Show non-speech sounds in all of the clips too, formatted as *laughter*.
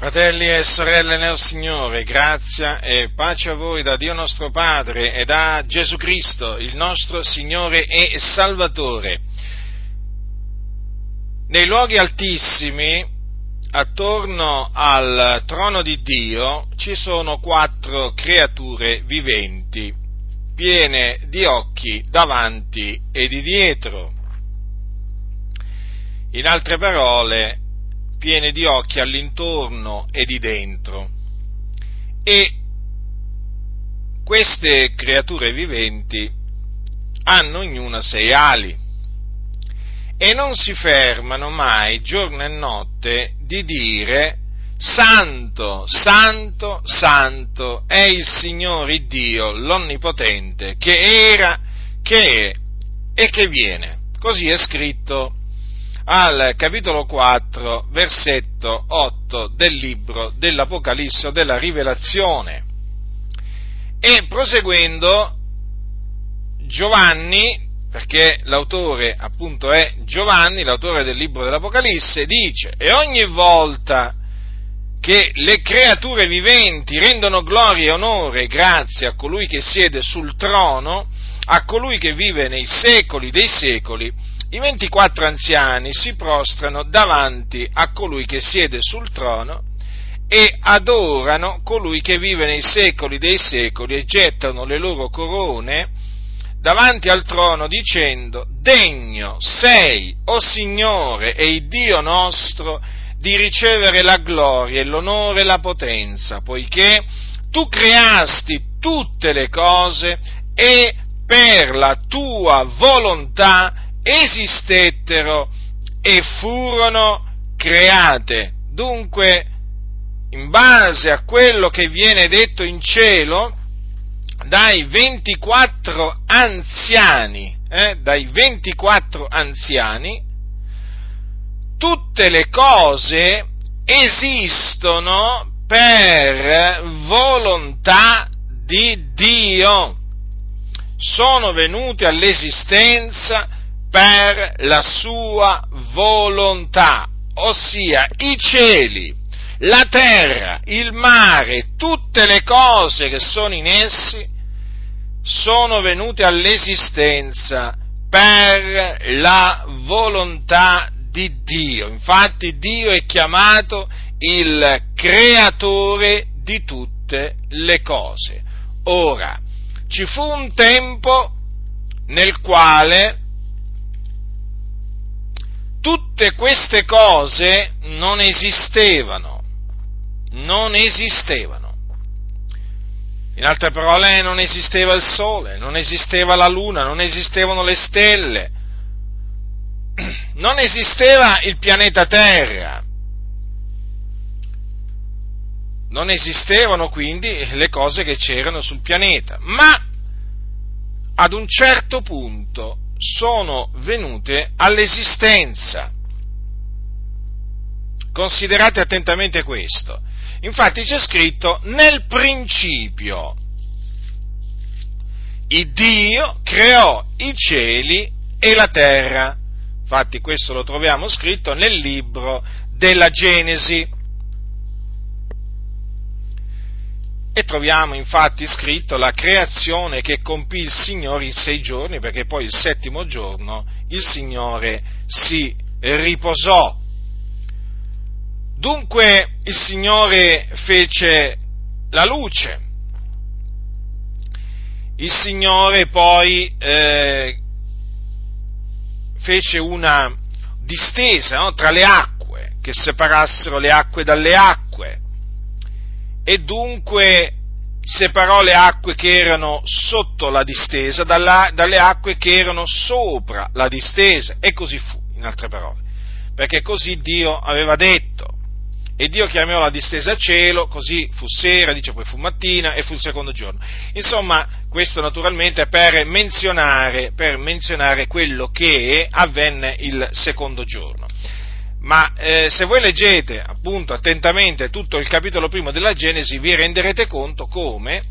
Fratelli e sorelle nel Signore, grazia e pace a voi da Dio nostro Padre e da Gesù Cristo, il nostro Signore e Salvatore. Nei luoghi altissimi, attorno al trono di Dio, ci sono quattro creature viventi, piene di occhi davanti e di dietro. In altre parole, piene di occhi all'intorno e di dentro. E queste creature viventi hanno ognuna sei ali e non si fermano mai giorno e notte di dire Santo, Santo, Santo è il Signore Dio, l'Onnipotente, che era, che è e che viene. Così è scritto al capitolo 4, versetto 8 del libro dell'Apocalisse o della Rivelazione. E proseguendo, Giovanni, perché l'autore appunto è Giovanni, l'autore del libro dell'Apocalisse, dice, e ogni volta che le creature viventi rendono gloria e onore e grazie a colui che siede sul trono, a colui che vive nei secoli dei secoli, i 24 anziani si prostrano davanti a colui che siede sul trono e adorano colui che vive nei secoli dei secoli e gettano le loro corone davanti al trono dicendo, degno sei, o Signore e Dio nostro, di ricevere la gloria e l'onore e la potenza, poiché tu creasti tutte le cose e per la tua volontà esistettero e furono create. Dunque, in base a quello che viene detto in cielo, dai 24 anziani, eh, dai 24 anziani, tutte le cose esistono per volontà di Dio, sono venute all'esistenza per la sua volontà, ossia i cieli, la terra, il mare, tutte le cose che sono in essi sono venute all'esistenza per la volontà di Dio. Infatti Dio è chiamato il creatore di tutte le cose. Ora, ci fu un tempo nel quale tutte queste cose non esistevano, non esistevano. In altre parole, non esisteva il sole, non esisteva la luna, non esistevano le stelle, *clears throat* non esisteva il pianeta Terra, non esistevano quindi le cose che c'erano sul pianeta, ma ad un certo punto sono venute all'esistenza. Considerate attentamente questo. Infatti c'è scritto nel principio. Il Dio creò i cieli e la terra. Infatti questo lo troviamo scritto nel libro della Genesi. E troviamo infatti scritto la creazione che compì il Signore in sei giorni, perché poi il settimo giorno il Signore si riposò. Dunque il Signore fece la luce, il Signore poi eh, fece una distesa no, tra le acque, che separassero le acque dalle acque e dunque separò le acque che erano sotto la distesa dalla, dalle acque che erano sopra la distesa e così fu, in altre parole, perché così Dio aveva detto. E Dio chiamò la distesa cielo, così fu sera, dice poi fu mattina e fu il secondo giorno. Insomma, questo naturalmente per menzionare, per menzionare quello che avvenne il secondo giorno ma eh, se voi leggete appunto attentamente tutto il capitolo primo della Genesi vi renderete conto come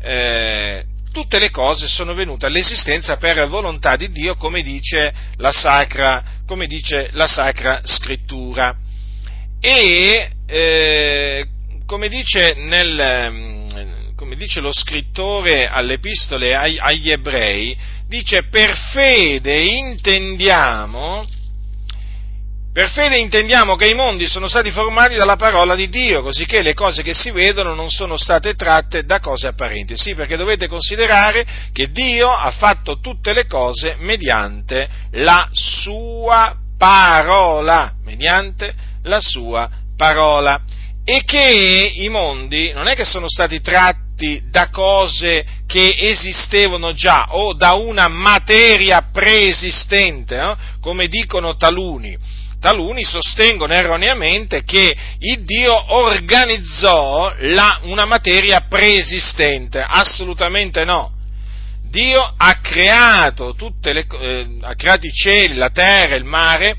eh, tutte le cose sono venute all'esistenza per volontà di Dio come dice la Sacra, dice la sacra Scrittura. E eh, come dice, nel, ehm, come dice lo scrittore alle epistole agli ebrei, dice per fede intendiamo per fede intendiamo che i mondi sono stati formati dalla parola di Dio, così che le cose che si vedono non sono state tratte da cose apparenti. Sì, perché dovete considerare che Dio ha fatto tutte le cose mediante la sua parola, mediante la sua parola. E che i mondi non è che sono stati tratti da cose che esistevano già o da una materia preesistente, no? come dicono taluni taluni sostengono erroneamente che il Dio organizzò la, una materia preesistente, assolutamente no. Dio ha creato, le, eh, ha creato i cieli, la terra, il mare,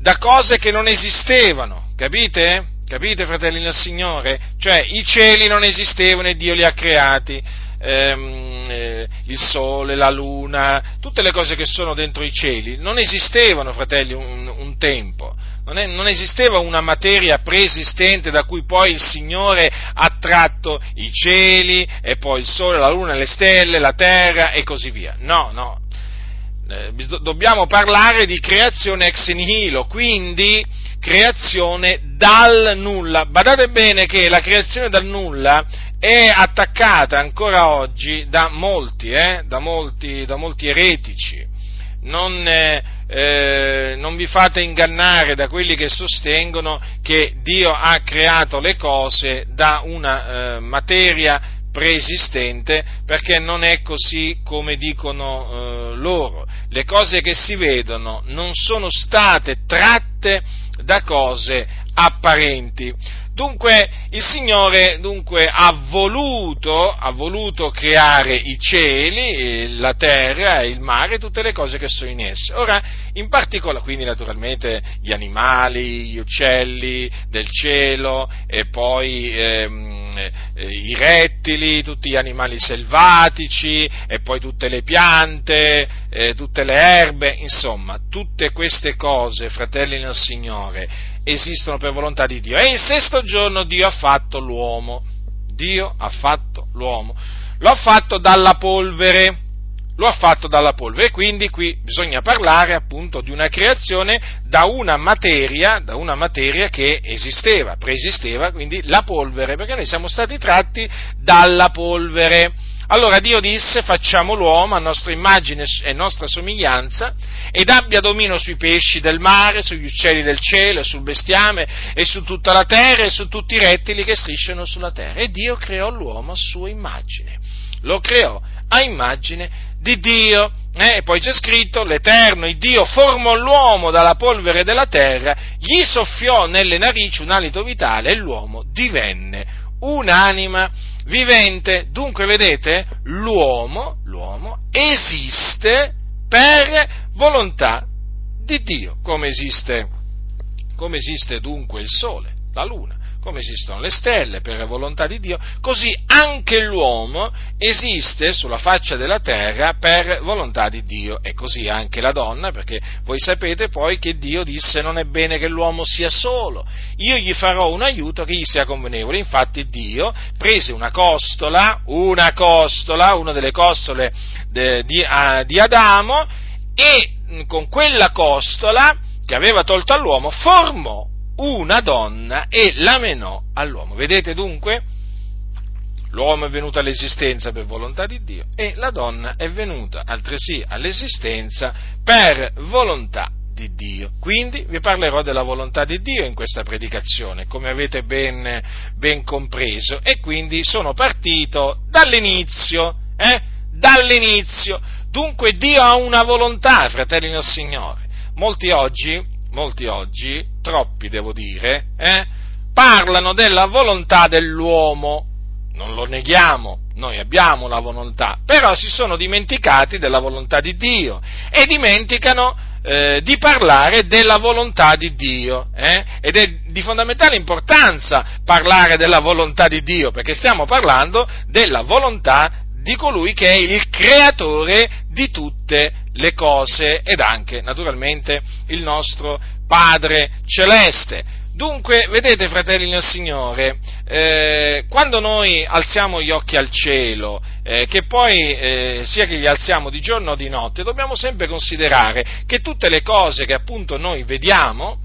da cose che non esistevano, capite? Capite, fratelli del Signore? Cioè, i cieli non esistevano e Dio li ha creati ehm, eh, il sole, la luna, tutte le cose che sono dentro i cieli, non esistevano, fratelli, un, un tempo. Non, è, non, esisteva una materia preesistente da cui poi il Signore ha tratto i cieli e poi il sole, la luna, le stelle, la terra e così via. No, no. Eh, dobbiamo parlare di creazione ex nihilo, quindi creazione dal nulla. Badate bene che la creazione dal nulla è attaccata ancora oggi da molti, eh, da molti, da molti eretici. Non, eh, eh, non, vi fate ingannare da quelli che sostengono che Dio ha creato le cose da una eh, materia preesistente, perché non è così come dicono eh, loro. Le cose che si vedono non sono state tratte da cose apparenti. Dunque il Signore dunque, ha, voluto, ha, voluto, creare i cieli, la terra, il mare, tutte le cose che sono in esse. Ora, in particolare, quindi naturalmente gli animali, gli uccelli del cielo e poi ehm, eh, i rettili, tutti gli animali selvatici e poi tutte le piante, eh, tutte le erbe, insomma, tutte queste cose, fratelli nel Signore, esistono per volontà di Dio. E il sesto giorno Dio ha fatto l'uomo. Dio ha fatto l'uomo. Lo ha fatto dalla polvere. Lo ha fatto dalla polvere. Quindi qui bisogna parlare appunto di una creazione da una materia, da una materia che esisteva, preesisteva, quindi la polvere, perché noi siamo stati tratti dalla polvere. Allora Dio disse facciamo l'uomo a nostra immagine e nostra somiglianza ed abbia dominio sui pesci del mare, sugli uccelli del cielo, sul bestiame e su tutta la terra e su tutti i rettili che strisciano sulla terra. E Dio creò l'uomo a sua immagine. Lo creò a immagine di Dio. Eh? E poi c'è scritto, l'Eterno, il Dio, formò l'uomo dalla polvere della terra, gli soffiò nelle narici un alito vitale e l'uomo divenne un'anima vivente. Dunque, vedete, l'uomo, l'uomo esiste per volontà di Dio, come esiste, come esiste dunque il sole, la luna, come esistono le stelle per la volontà di Dio, così anche l'uomo esiste sulla faccia della terra per volontà di Dio e così anche la donna, perché voi sapete poi che Dio disse non è bene che l'uomo sia solo, io gli farò un aiuto che gli sia convenevole. Infatti Dio prese una costola, una costola, una delle costole de, di, uh, di Adamo e con quella costola che aveva tolto all'uomo formò una donna e la menò all'uomo. Vedete dunque? L'uomo è venuto all'esistenza per volontà di Dio e la donna è venuta altresì all'esistenza per volontà di Dio. Quindi vi parlerò della volontà di Dio in questa predicazione, come avete ben, ben compreso, e quindi sono partito dall'inizio, eh? Dall'inizio. Dunque Dio ha una volontà, fratelli del Signore. Molti oggi molti oggi, troppi devo dire, eh, parlano della volontà dell'uomo. Non lo neghiamo, noi abbiamo la volontà, però si sono dimenticati della volontà di Dio e dimenticano eh, di parlare della volontà di Dio. Eh? Ed è di fondamentale importanza parlare della volontà di Dio, perché stiamo parlando della volontà di colui che è il creatore di tutte le cose ed anche naturalmente il nostro Padre celeste. Dunque, vedete, fratelli nel Signore, eh, quando noi alziamo gli occhi al cielo, eh, che poi eh, sia che li alziamo di giorno o di notte, dobbiamo sempre considerare che tutte le cose che appunto noi vediamo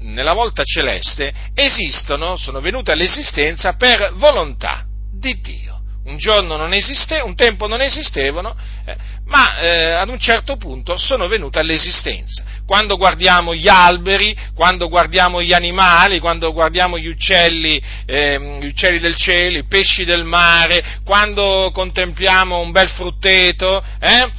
nella volta celeste esistono, sono venute all'esistenza per volontà di Dio un giorno non esiste, un tempo non esistevano, eh, ma eh, ad un certo punto sono venute all'esistenza. Quando guardiamo gli alberi, quando guardiamo gli animali, quando guardiamo gli uccelli, eh, gli uccelli del cielo, i pesci del mare, quando contempliamo un bel frutteto, eh,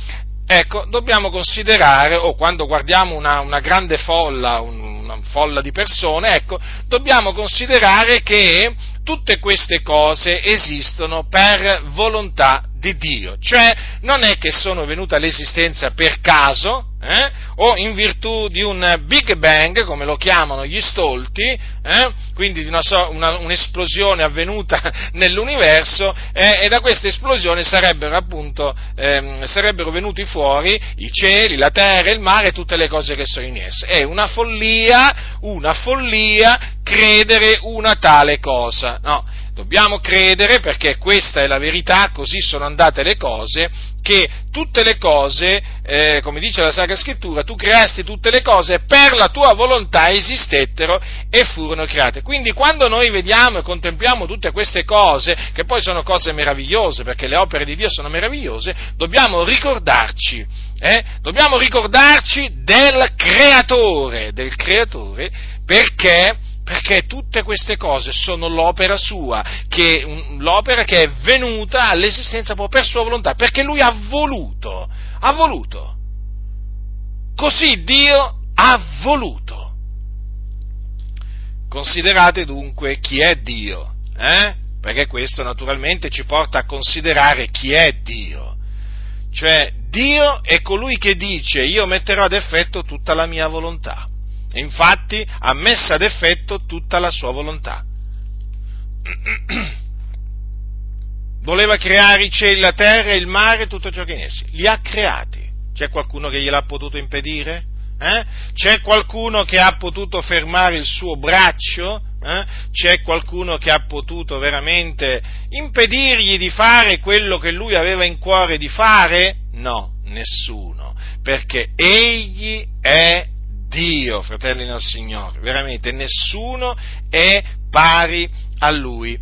ecco, dobbiamo considerare, o quando guardiamo una, una grande folla, un, una folla di persone, ecco, dobbiamo considerare che tutte queste cose esistono per volontà di Dio, cioè non è che sono venute all'esistenza per caso eh, o in virtù di un Big Bang, come lo chiamano gli stolti, eh, quindi di una, una, un'esplosione avvenuta *laughs* nell'universo eh, e da questa esplosione sarebbero appunto ehm, sarebbero venuti fuori i cieli, la terra, il mare e tutte le cose che sono in esse. È una follia, una follia credere una tale cosa. No, Dobbiamo credere, perché questa è la verità, così sono andate le cose, che tutte le cose, eh, come dice la Sacra Scrittura, tu creasti tutte le cose per la tua volontà esistettero e furono create. Quindi quando noi vediamo e contempliamo tutte queste cose, che poi sono cose meravigliose, perché le opere di Dio sono meravigliose, dobbiamo ricordarci, eh, dobbiamo ricordarci del creatore, del creatore, perché perché tutte queste cose sono l'opera sua, che, l'opera che è venuta all'esistenza proprio per sua volontà, perché lui ha voluto, ha voluto. Così Dio ha voluto. Considerate dunque chi è Dio, eh? perché questo naturalmente ci porta a considerare chi è Dio. Cioè Dio è colui che dice io metterò ad effetto tutta la mia volontà infatti ha messo ad effetto tutta la sua volontà. *clears throat* Voleva creare i cieli, la terra, il mare e tutto ciò che in essi. Li ha creati. C'è qualcuno che gliel'ha potuto impedire? Eh? C'è qualcuno che ha potuto fermare il suo braccio? Eh? C'è qualcuno che ha potuto veramente impedirgli di fare quello che lui aveva in cuore di fare? No, nessuno, perché egli è Dio, fratelli nel Signore, veramente nessuno è pari a Lui.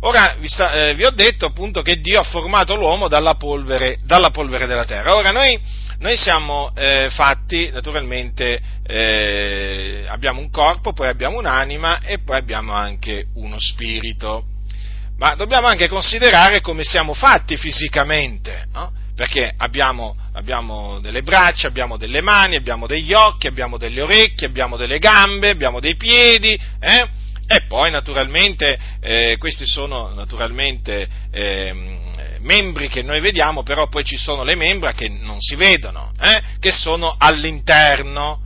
Ora vi, sta, eh, vi, ho detto appunto che Dio ha formato l'uomo dalla polvere, dalla polvere della terra. Ora noi, noi siamo eh, fatti, naturalmente, eh, abbiamo un corpo, poi abbiamo un'anima e poi abbiamo anche uno spirito. Ma dobbiamo anche considerare come siamo fatti fisicamente. No? Perché abbiamo, abbiamo, delle braccia, abbiamo delle mani, abbiamo degli occhi, abbiamo delle orecchie, abbiamo delle gambe, abbiamo dei piedi, eh? e poi naturalmente eh, questi sono naturalmente eh, membri che noi vediamo, però poi ci sono le membra che non si vedono, eh? che sono all'interno.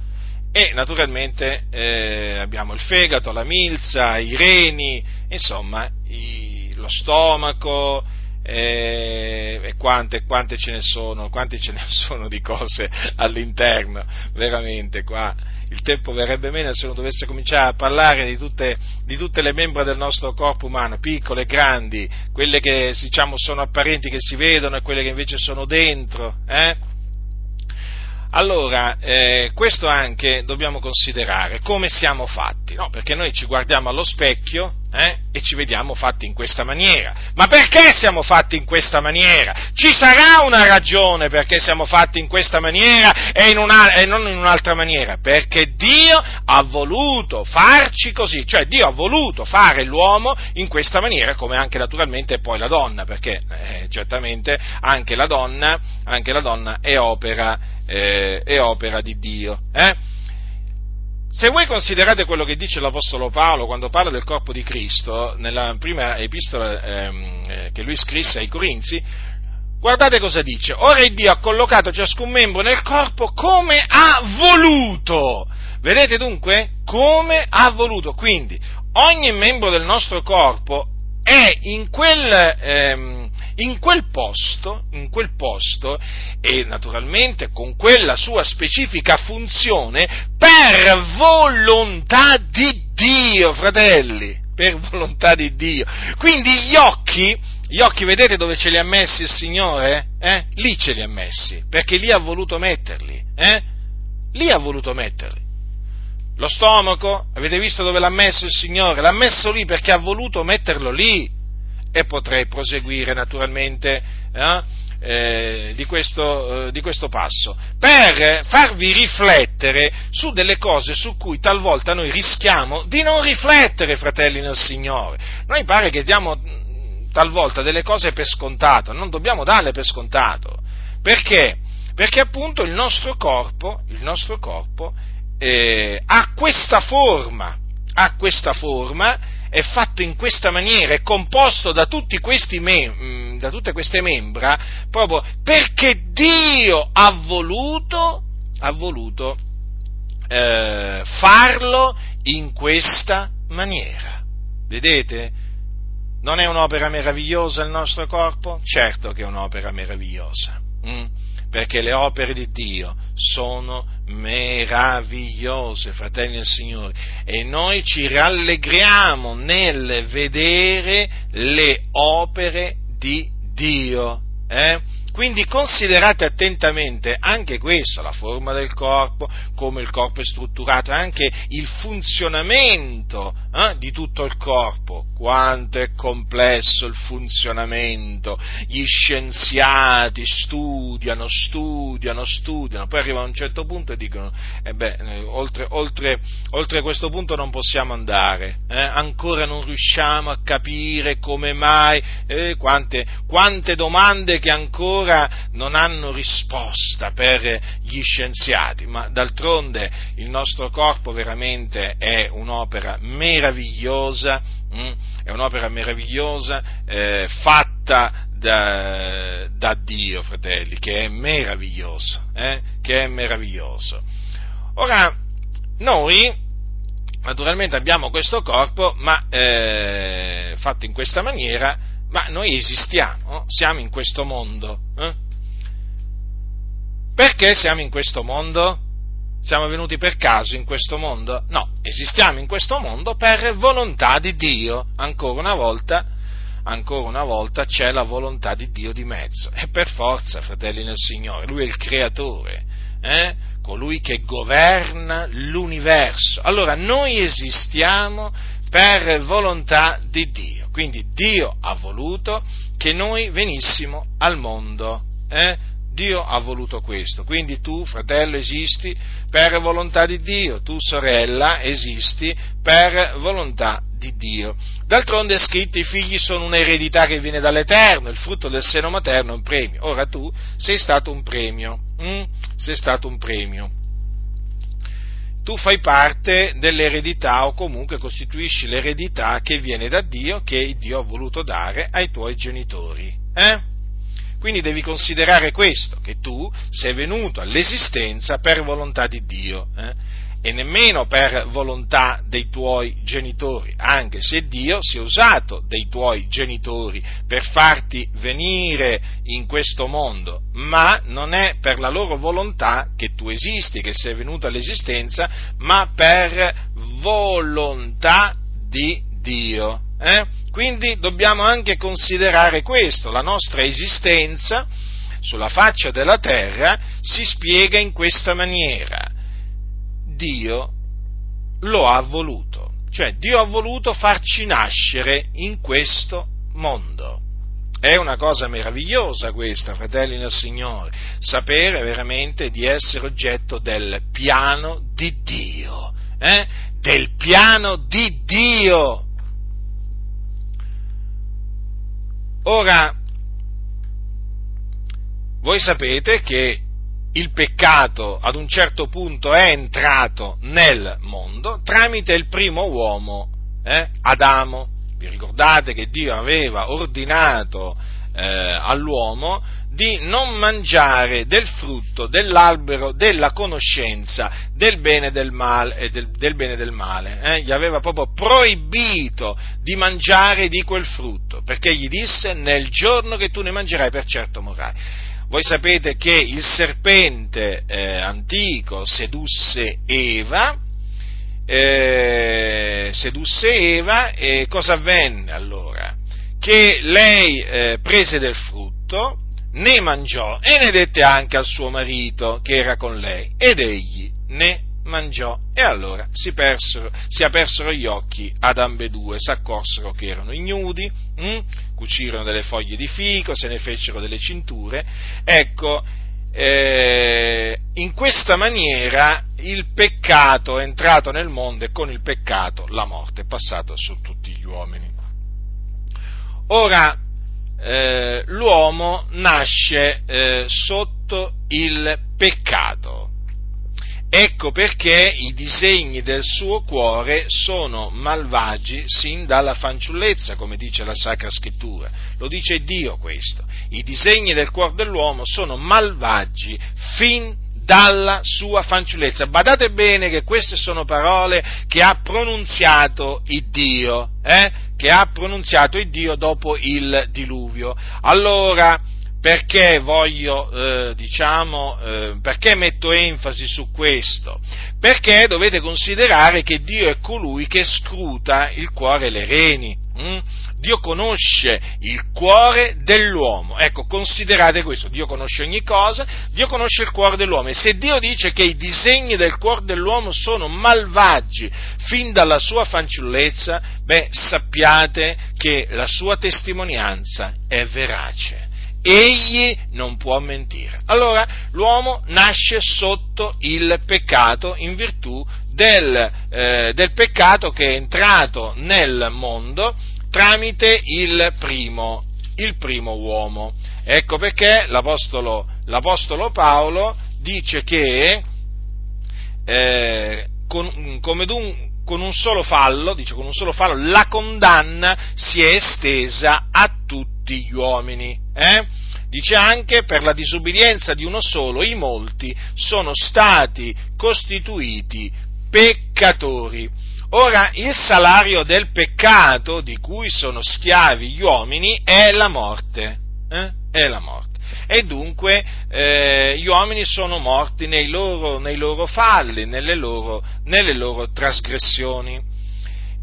E naturalmente eh, abbiamo il fegato, la milza, i reni, insomma, i, lo stomaco, e, e quante, quante, ce ne sono, quante ce ne *laughs* sono di cose all'interno, veramente qua. Il tempo verrebbe meno se non dovesse cominciare a parlare di tutte, di tutte le membra del nostro corpo umano, piccole, grandi, quelle che diciamo sono apparenti, che si vedono e quelle che invece sono dentro. Eh? Allora, eh, questo anche dobbiamo considerare, come siamo fatti, no? perché noi ci guardiamo allo specchio eh, e ci vediamo fatti in questa maniera. Ma perché siamo fatti in questa maniera? Ci sarà una ragione perché siamo fatti in questa maniera e, in una, e non in un'altra maniera, perché Dio ha voluto farci così, cioè Dio ha voluto fare l'uomo in questa maniera, come anche naturalmente poi la donna, perché eh, certamente anche la donna, anche la donna è opera eh, è opera di Dio. Se voi considerate quello che dice l'Apostolo Paolo quando parla del corpo di Cristo, nella prima epistola ehm, eh, che lui scrisse ai Corinzi, guardate cosa dice. Ora Dio ha collocato ciascun membro nel corpo come ha voluto. Vedete dunque? Come ha voluto. Quindi ogni membro del nostro corpo è in quel... Ehm, in quel posto, in quel posto e naturalmente con quella sua specifica funzione per volontà di Dio, fratelli, per volontà di Dio. Quindi gli occhi, gli occhi vedete dove ce li ha messi il Signore? Eh? Lì ce li ha messi, perché lì ha voluto metterli. Eh? Lì ha voluto metterli. Lo stomaco, avete visto dove l'ha messo il Signore? L'ha messo lì perché ha voluto metterlo lì. E potrei proseguire naturalmente eh, eh, di, questo, eh, di questo passo, per farvi riflettere su delle cose su cui talvolta noi rischiamo di non riflettere, fratelli nel Signore. Noi pare che diamo mm, talvolta delle cose per scontato, non dobbiamo darle per scontato. Perché? Perché appunto il nostro corpo, il nostro corpo eh, ha questa forma, ha questa forma, è fatto in questa maniera, è composto da, mem- mm, da tutte queste membra, proprio perché Dio ha voluto, ha voluto eh, farlo in questa maniera. Vedete? Non è un'opera meravigliosa il nostro corpo? Certo che è un'opera meravigliosa. Mm? Perché le opere di Dio sono meravigliose, fratelli del Signore, e noi ci rallegriamo nel vedere le opere di Dio. Eh? Quindi considerate attentamente anche questo, la forma del corpo, come il corpo è strutturato, anche il funzionamento eh, di tutto il corpo, quanto è complesso il funzionamento, gli scienziati studiano, studiano, studiano, poi arrivano a un certo punto e dicono, eh beh, eh, oltre, oltre, oltre questo punto non possiamo andare, eh, ancora non riusciamo a capire come mai, eh, quante, quante domande che ancora ancora non hanno risposta per gli scienziati, ma d'altronde il nostro corpo veramente è un'opera meravigliosa, hm? è un'opera meravigliosa eh, fatta da, da, Dio, fratelli, che è meraviglioso, eh? che è meraviglioso. Ora, noi naturalmente abbiamo questo corpo, ma eh, fatto in questa maniera, ma noi esistiamo, siamo in questo mondo. Eh? Perché siamo in questo mondo? Siamo venuti per caso in questo mondo? No, esistiamo in questo mondo per volontà di Dio. Ancora una volta, ancora una volta c'è la volontà di Dio di mezzo. E per forza, fratelli nel Signore, Lui è il creatore, eh? colui che governa l'universo. Allora noi esistiamo per volontà di Dio. Quindi Dio ha voluto che noi venissimo al mondo. Eh? Dio ha voluto questo. Quindi tu, fratello, esisti per volontà di Dio, tu, sorella, esisti per volontà di Dio. D'altronde è scritto i figli sono un'eredità che viene dall'Eterno, il frutto del seno materno è un premio. Ora tu sei stato un premio, hm? sei stato un premio tu fai parte dell'eredità o comunque costituisci l'eredità che viene da Dio, che Dio ha voluto dare ai tuoi genitori. Eh? Quindi devi considerare questo, che tu sei venuto all'esistenza per volontà di Dio. Eh? E nemmeno per volontà dei tuoi genitori, anche se Dio si è usato dei tuoi genitori per farti venire in questo mondo, ma non è per la loro volontà che tu esisti, che sei venuto all'esistenza, ma per volontà di Dio. Eh? Quindi dobbiamo anche considerare questo, la nostra esistenza sulla faccia della terra si spiega in questa maniera Dio lo ha voluto, cioè Dio ha voluto farci nascere in questo mondo. È una cosa meravigliosa questa, fratelli nel Signore, sapere veramente di essere oggetto del piano di Dio, eh? del piano di Dio. Ora, voi sapete che il peccato ad un certo punto è entrato nel mondo tramite il primo uomo, eh, Adamo. Vi ricordate che Dio aveva ordinato eh, all'uomo di non mangiare del frutto dell'albero della conoscenza del bene e del male, del, del bene del male. Eh? gli aveva proprio proibito di mangiare di quel frutto, perché gli disse nel giorno che tu ne mangerai per certo morrai. Voi sapete che il serpente eh, antico sedusse Eva, eh, sedusse Eva e cosa avvenne allora? Che lei eh, prese del frutto, ne mangiò e ne dette anche al suo marito che era con lei ed egli ne mangiò e allora si, persero, si apersero gli occhi ad ambedue, si accorsero che erano ignudi, hm? cucirono delle foglie di fico, se ne fecero delle cinture. Ecco, eh, in questa maniera il peccato è entrato nel mondo e con il peccato la morte è passata su tutti gli uomini. Ora, eh, l'uomo nasce eh, sotto il peccato Ecco perché i disegni del suo cuore sono malvagi sin dalla fanciullezza, come dice la Sacra Scrittura. Lo dice Dio questo. I disegni del cuore dell'uomo sono malvagi fin dalla sua fanciullezza. Badate bene che queste sono parole che ha pronunziato il Dio, eh? che ha pronunziato il Dio dopo il diluvio. Allora, perché voglio, eh, diciamo, eh, perché metto enfasi su questo? Perché dovete considerare che Dio è colui che scruta il cuore e le reni. Hm? Dio conosce il cuore dell'uomo. Ecco, considerate questo, Dio conosce ogni cosa, Dio conosce il cuore dell'uomo e se Dio dice che i disegni del cuore dell'uomo sono malvagi fin dalla sua fanciullezza, beh, sappiate che la sua testimonianza è verace egli non può mentire. Allora l'uomo nasce sotto il peccato in virtù del, eh, del peccato che è entrato nel mondo tramite il primo, il primo uomo. Ecco perché l'Apostolo, l'Apostolo Paolo dice che eh, con, dun, con un solo fallo, dice con un solo fallo, la condanna si è estesa a tutti gli uomini. Eh? Dice anche per la disubbidienza di uno solo i molti sono stati costituiti peccatori. Ora, il salario del peccato di cui sono schiavi gli uomini è la morte. Eh? È la morte. E dunque eh, gli uomini sono morti nei loro, nei loro falli, nelle loro, nelle loro, trasgressioni.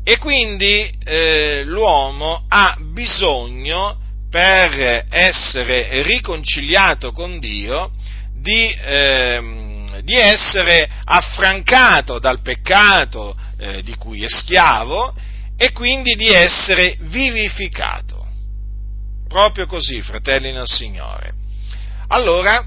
E quindi eh, l'uomo ha bisogno per essere riconciliato con Dio, di, ehm, di essere affrancato dal peccato eh, di cui è schiavo e quindi di essere vivificato. Proprio così, fratelli nel Signore. Allora,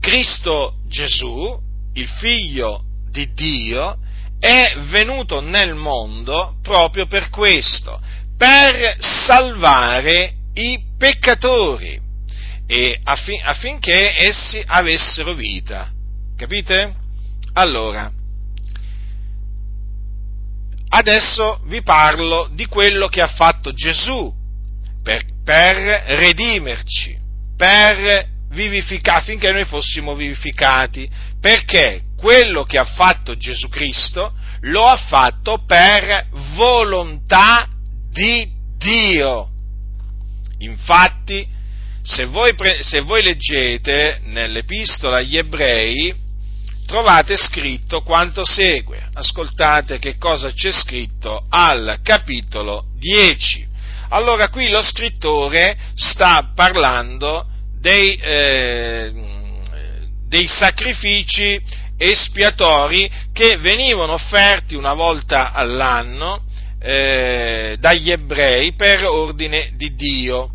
Cristo Gesù, il figlio di Dio, è venuto nel mondo proprio per questo, per salvare i peccatori affin, affinché essi avessero vita. Capite? Allora, adesso vi parlo di quello che ha fatto Gesù per, per redimerci, per vivificare, affinché noi fossimo vivificati, perché quello che ha fatto Gesù Cristo lo ha fatto per volontà di Dio. Infatti, se voi, se voi leggete nell'epistola agli ebrei, trovate scritto quanto segue. Ascoltate che cosa c'è scritto al capitolo 10. Allora qui lo scrittore sta parlando dei, eh, dei sacrifici espiatori che venivano offerti una volta all'anno eh, dagli ebrei per ordine di Dio.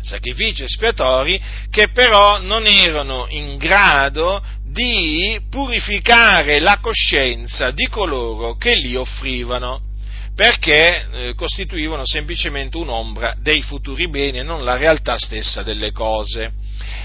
Sacrifici espiatori che però non erano in grado di purificare la coscienza di coloro che li offrivano, perché eh, costituivano semplicemente un'ombra dei futuri beni e non la realtà stessa delle cose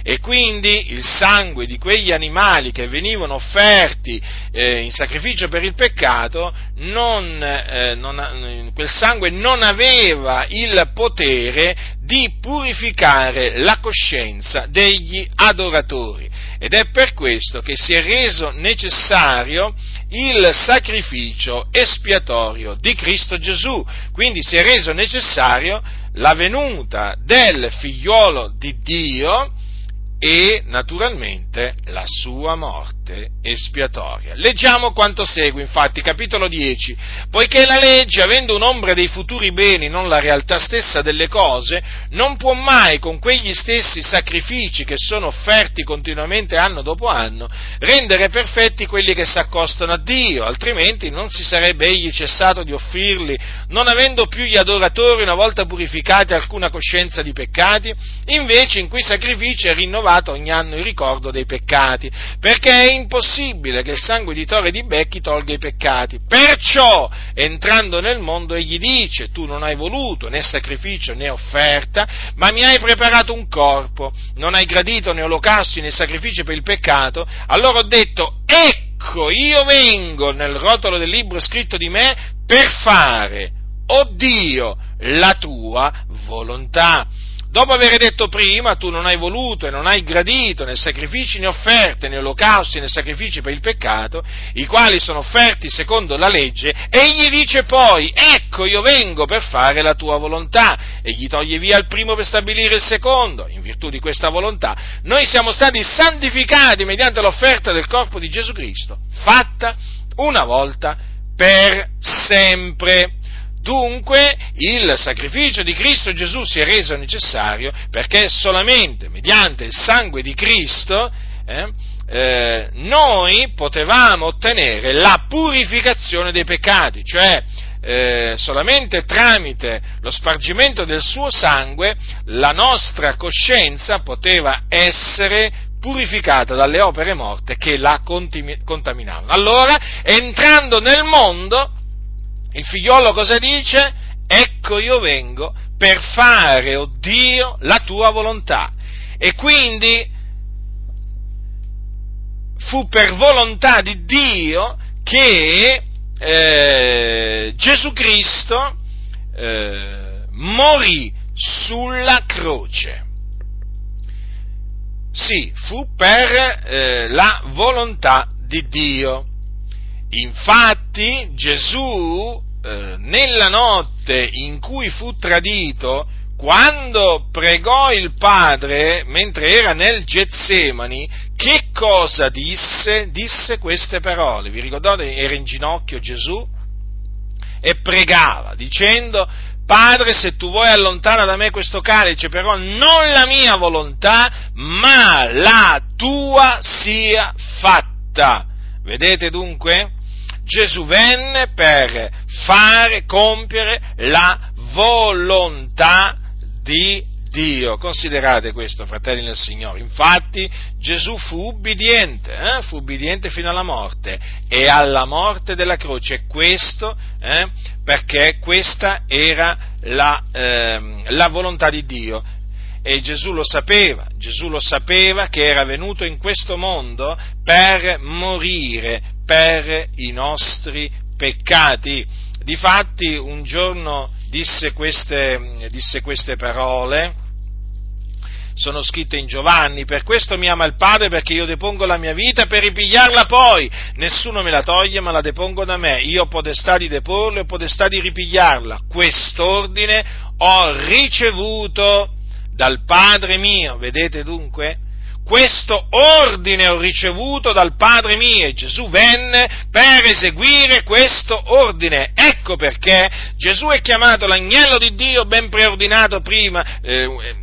e quindi il sangue di quegli animali che venivano offerti eh, in sacrificio per il peccato, non, eh, non, quel sangue non aveva il potere di purificare la coscienza degli adoratori. Ed è per questo che si è reso necessario il sacrificio espiatorio di Cristo Gesù. Quindi si è reso necessario la venuta del figliolo di Dio e naturalmente la sua morte. Morte espiatoria. Leggiamo quanto segue, infatti, capitolo 10. Poiché la legge, avendo un'ombra dei futuri beni, non la realtà stessa delle cose, non può mai con quegli stessi sacrifici che sono offerti continuamente anno dopo anno, rendere perfetti quelli che si accostano a Dio, altrimenti non si sarebbe egli cessato di offrirli, non avendo più gli adoratori, una volta purificati, alcuna coscienza di peccati, invece in quei sacrifici è rinnovato ogni anno il ricordo dei peccati, perché è impossibile che il sangue di Tore di Becchi tolga i peccati. Perciò, entrando nel mondo, egli dice, tu non hai voluto né sacrificio né offerta, ma mi hai preparato un corpo, non hai gradito né olocausti né sacrifici per il peccato, allora ho detto, ecco, io vengo nel rotolo del libro scritto di me per fare, oh Dio, la tua volontà. Dopo aver detto prima, tu non hai voluto e non hai gradito né sacrifici né offerte, né olocausti né sacrifici per il peccato, i quali sono offerti secondo la legge, egli dice poi, ecco io vengo per fare la tua volontà, e gli toglie via il primo per stabilire il secondo, in virtù di questa volontà. Noi siamo stati santificati mediante l'offerta del corpo di Gesù Cristo, fatta una volta per sempre. Dunque il sacrificio di Cristo Gesù si è reso necessario perché solamente mediante il sangue di Cristo eh, eh, noi potevamo ottenere la purificazione dei peccati, cioè eh, solamente tramite lo spargimento del suo sangue la nostra coscienza poteva essere purificata dalle opere morte che la contaminavano. Allora, entrando nel mondo, il figliolo cosa dice? Ecco io vengo per fare, oh Dio, la tua volontà. E quindi fu per volontà di Dio che eh, Gesù Cristo eh, morì sulla croce. Sì, fu per eh, la volontà di Dio. Infatti Gesù, eh, nella notte in cui fu tradito, quando pregò il Padre mentre era nel Getsemani, che cosa disse? Disse queste parole. Vi ricordate? Era in ginocchio Gesù e pregava dicendo, Padre, se tu vuoi allontana da me questo calice, però non la mia volontà, ma la tua sia fatta. Vedete dunque? Gesù venne per fare, compiere la volontà di Dio. Considerate questo, fratelli del Signore. Infatti Gesù fu ubbidiente, eh? fu ubbidiente fino alla morte e alla morte della croce. Questo eh? perché questa era la, eh, la volontà di Dio e Gesù lo sapeva, Gesù lo sapeva che era venuto in questo mondo per morire per i nostri peccati. Difatti un giorno disse queste, disse queste parole, sono scritte in Giovanni, per questo mi ama il Padre perché io depongo la mia vita per ripigliarla poi, nessuno me la toglie ma la depongo da me, io ho potestà di deporla e ho potestà di ripigliarla, quest'ordine ho ricevuto dal Padre mio, vedete dunque? questo ordine ho ricevuto dal Padre mio e Gesù venne per eseguire questo ordine. Ecco perché Gesù è chiamato l'agnello di Dio ben preordinato prima, eh,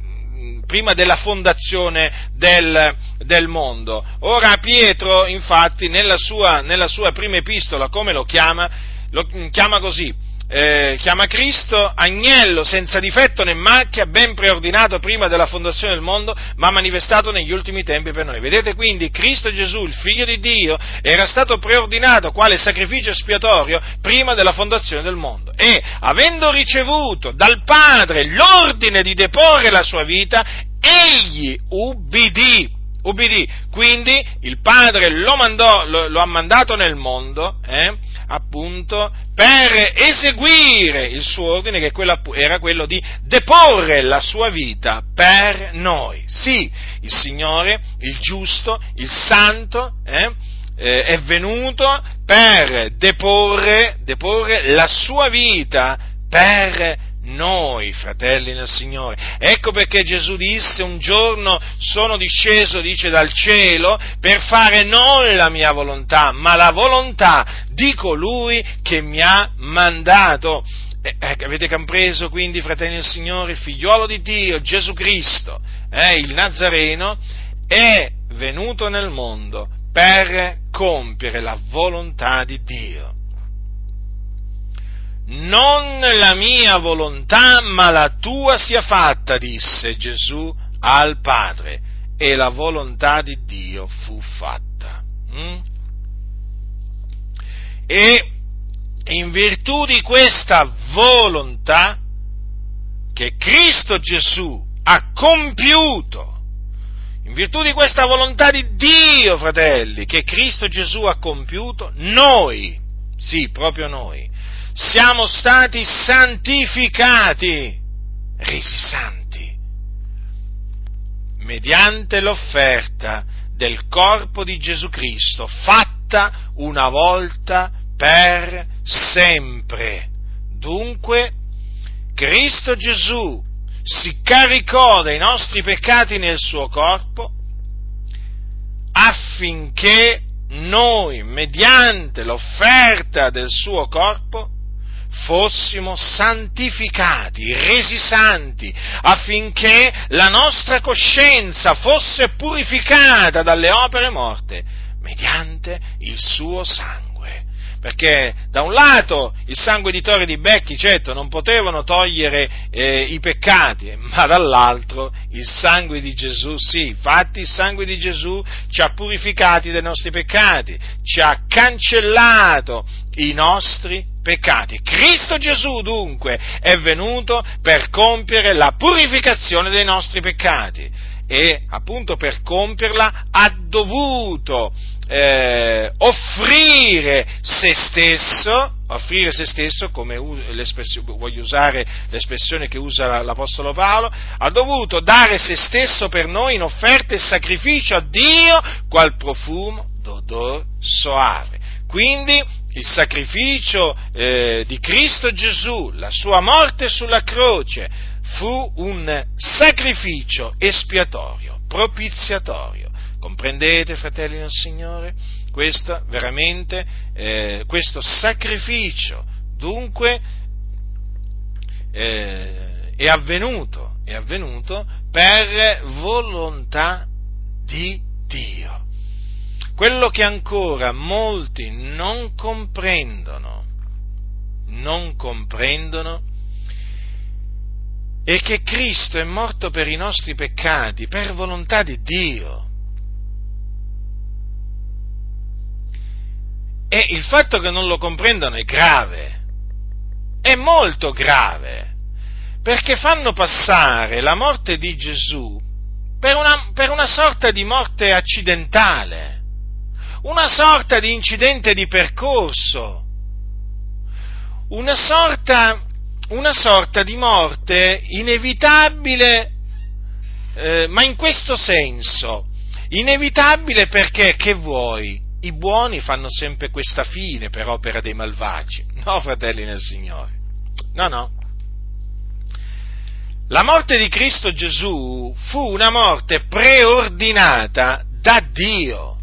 prima della fondazione del, del, mondo. Ora Pietro, infatti, nella sua, nella sua prima epistola, come lo chiama? Lo chiama così, eh, chiama Cristo agnello senza difetto né macchia, ben preordinato prima della fondazione del mondo, ma manifestato negli ultimi tempi per noi. Vedete quindi, Cristo Gesù, il figlio di Dio, era stato preordinato quale sacrificio espiatorio prima della fondazione del mondo e, avendo ricevuto dal Padre l'ordine di deporre la sua vita, egli ubbidì ubbidì. Quindi il Padre lo, mandò, lo, lo ha mandato nel mondo, eh, appunto, per eseguire il suo ordine, che era quello di deporre la sua vita per noi. Sì, il Signore, il giusto, il santo, eh, eh, è venuto per deporre, deporre la sua vita per noi, fratelli nel Signore. Ecco perché Gesù disse un giorno sono disceso, dice, dal cielo per fare non la mia volontà, ma la volontà di colui che mi ha mandato. Eh, eh, avete compreso quindi, fratelli del Signore, il figliuolo di Dio, Gesù Cristo, eh, il Nazareno, è venuto nel mondo per compiere la volontà di Dio non la mia volontà, ma la tua sia fatta, disse Gesù al Padre, e la volontà di Dio fu fatta. Mm? E in virtù di questa volontà che Cristo Gesù ha compiuto, in virtù di questa volontà di Dio, fratelli, che Cristo Gesù ha compiuto, noi, sì, proprio noi, siamo stati santificati, resi santi, mediante l'offerta del corpo di Gesù Cristo, fatta una volta per sempre. Dunque, Cristo Gesù si caricò dei nostri peccati nel suo corpo affinché noi, mediante l'offerta del suo corpo, fossimo santificati, resi santi, affinché la nostra coscienza fosse purificata dalle opere morte mediante il suo sangue perché da un lato il sangue di Torre di Becchi, certo, non potevano togliere eh, i peccati, ma dall'altro il sangue di Gesù sì, infatti il sangue di Gesù ci ha purificati dai nostri peccati, ci ha cancellato i nostri peccati. Cristo Gesù dunque è venuto per compiere la purificazione dei nostri peccati e appunto per compierla ha dovuto eh, offrire se stesso, offrire se stesso, come voglio usare l'espressione che usa l'Apostolo Paolo, ha dovuto dare se stesso per noi in offerta e sacrificio a Dio qual profumo d'odor soave. Quindi il sacrificio eh, di Cristo Gesù, la sua morte sulla croce, fu un sacrificio espiatorio, propiziatorio. Comprendete, fratelli del Signore? Questo veramente, eh, questo sacrificio, dunque, eh, è avvenuto, è avvenuto per volontà di Dio quello che ancora molti non comprendono, non comprendono, è che Cristo è morto per i nostri peccati, per volontà di Dio. E il fatto che non lo comprendono è grave, è molto grave, perché fanno passare la morte di Gesù per una, per una sorta di morte accidentale. Una sorta di incidente di percorso, una sorta, una sorta di morte inevitabile, eh, ma in questo senso, inevitabile perché, che vuoi? I buoni fanno sempre questa fine per opera dei malvagi. No, fratelli nel Signore. No, no. La morte di Cristo Gesù fu una morte preordinata da Dio.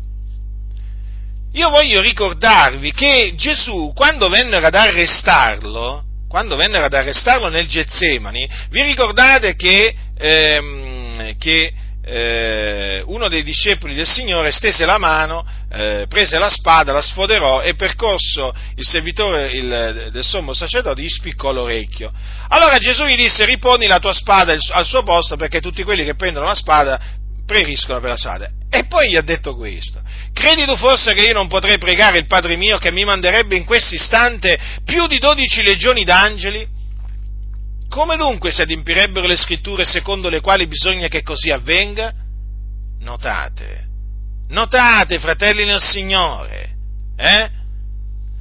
Io voglio ricordarvi che Gesù, quando vennero ad arrestarlo, quando vennero ad arrestarlo nel Getsemani, vi ricordate che, ehm, che eh, uno dei discepoli del Signore stese la mano, eh, prese la spada, la sfoderò e percorso il servitore il, del sommo sacerdote gli spiccò l'orecchio. Allora Gesù gli disse riponi la tua spada al suo posto perché tutti quelli che prendono la spada preriscono per la strada. E poi gli ha detto questo. Credi tu forse che io non potrei pregare il Padre mio che mi manderebbe in questo istante più di dodici legioni d'angeli? Come dunque si adempirebbero le scritture secondo le quali bisogna che così avvenga? Notate, notate, fratelli nel Signore, eh?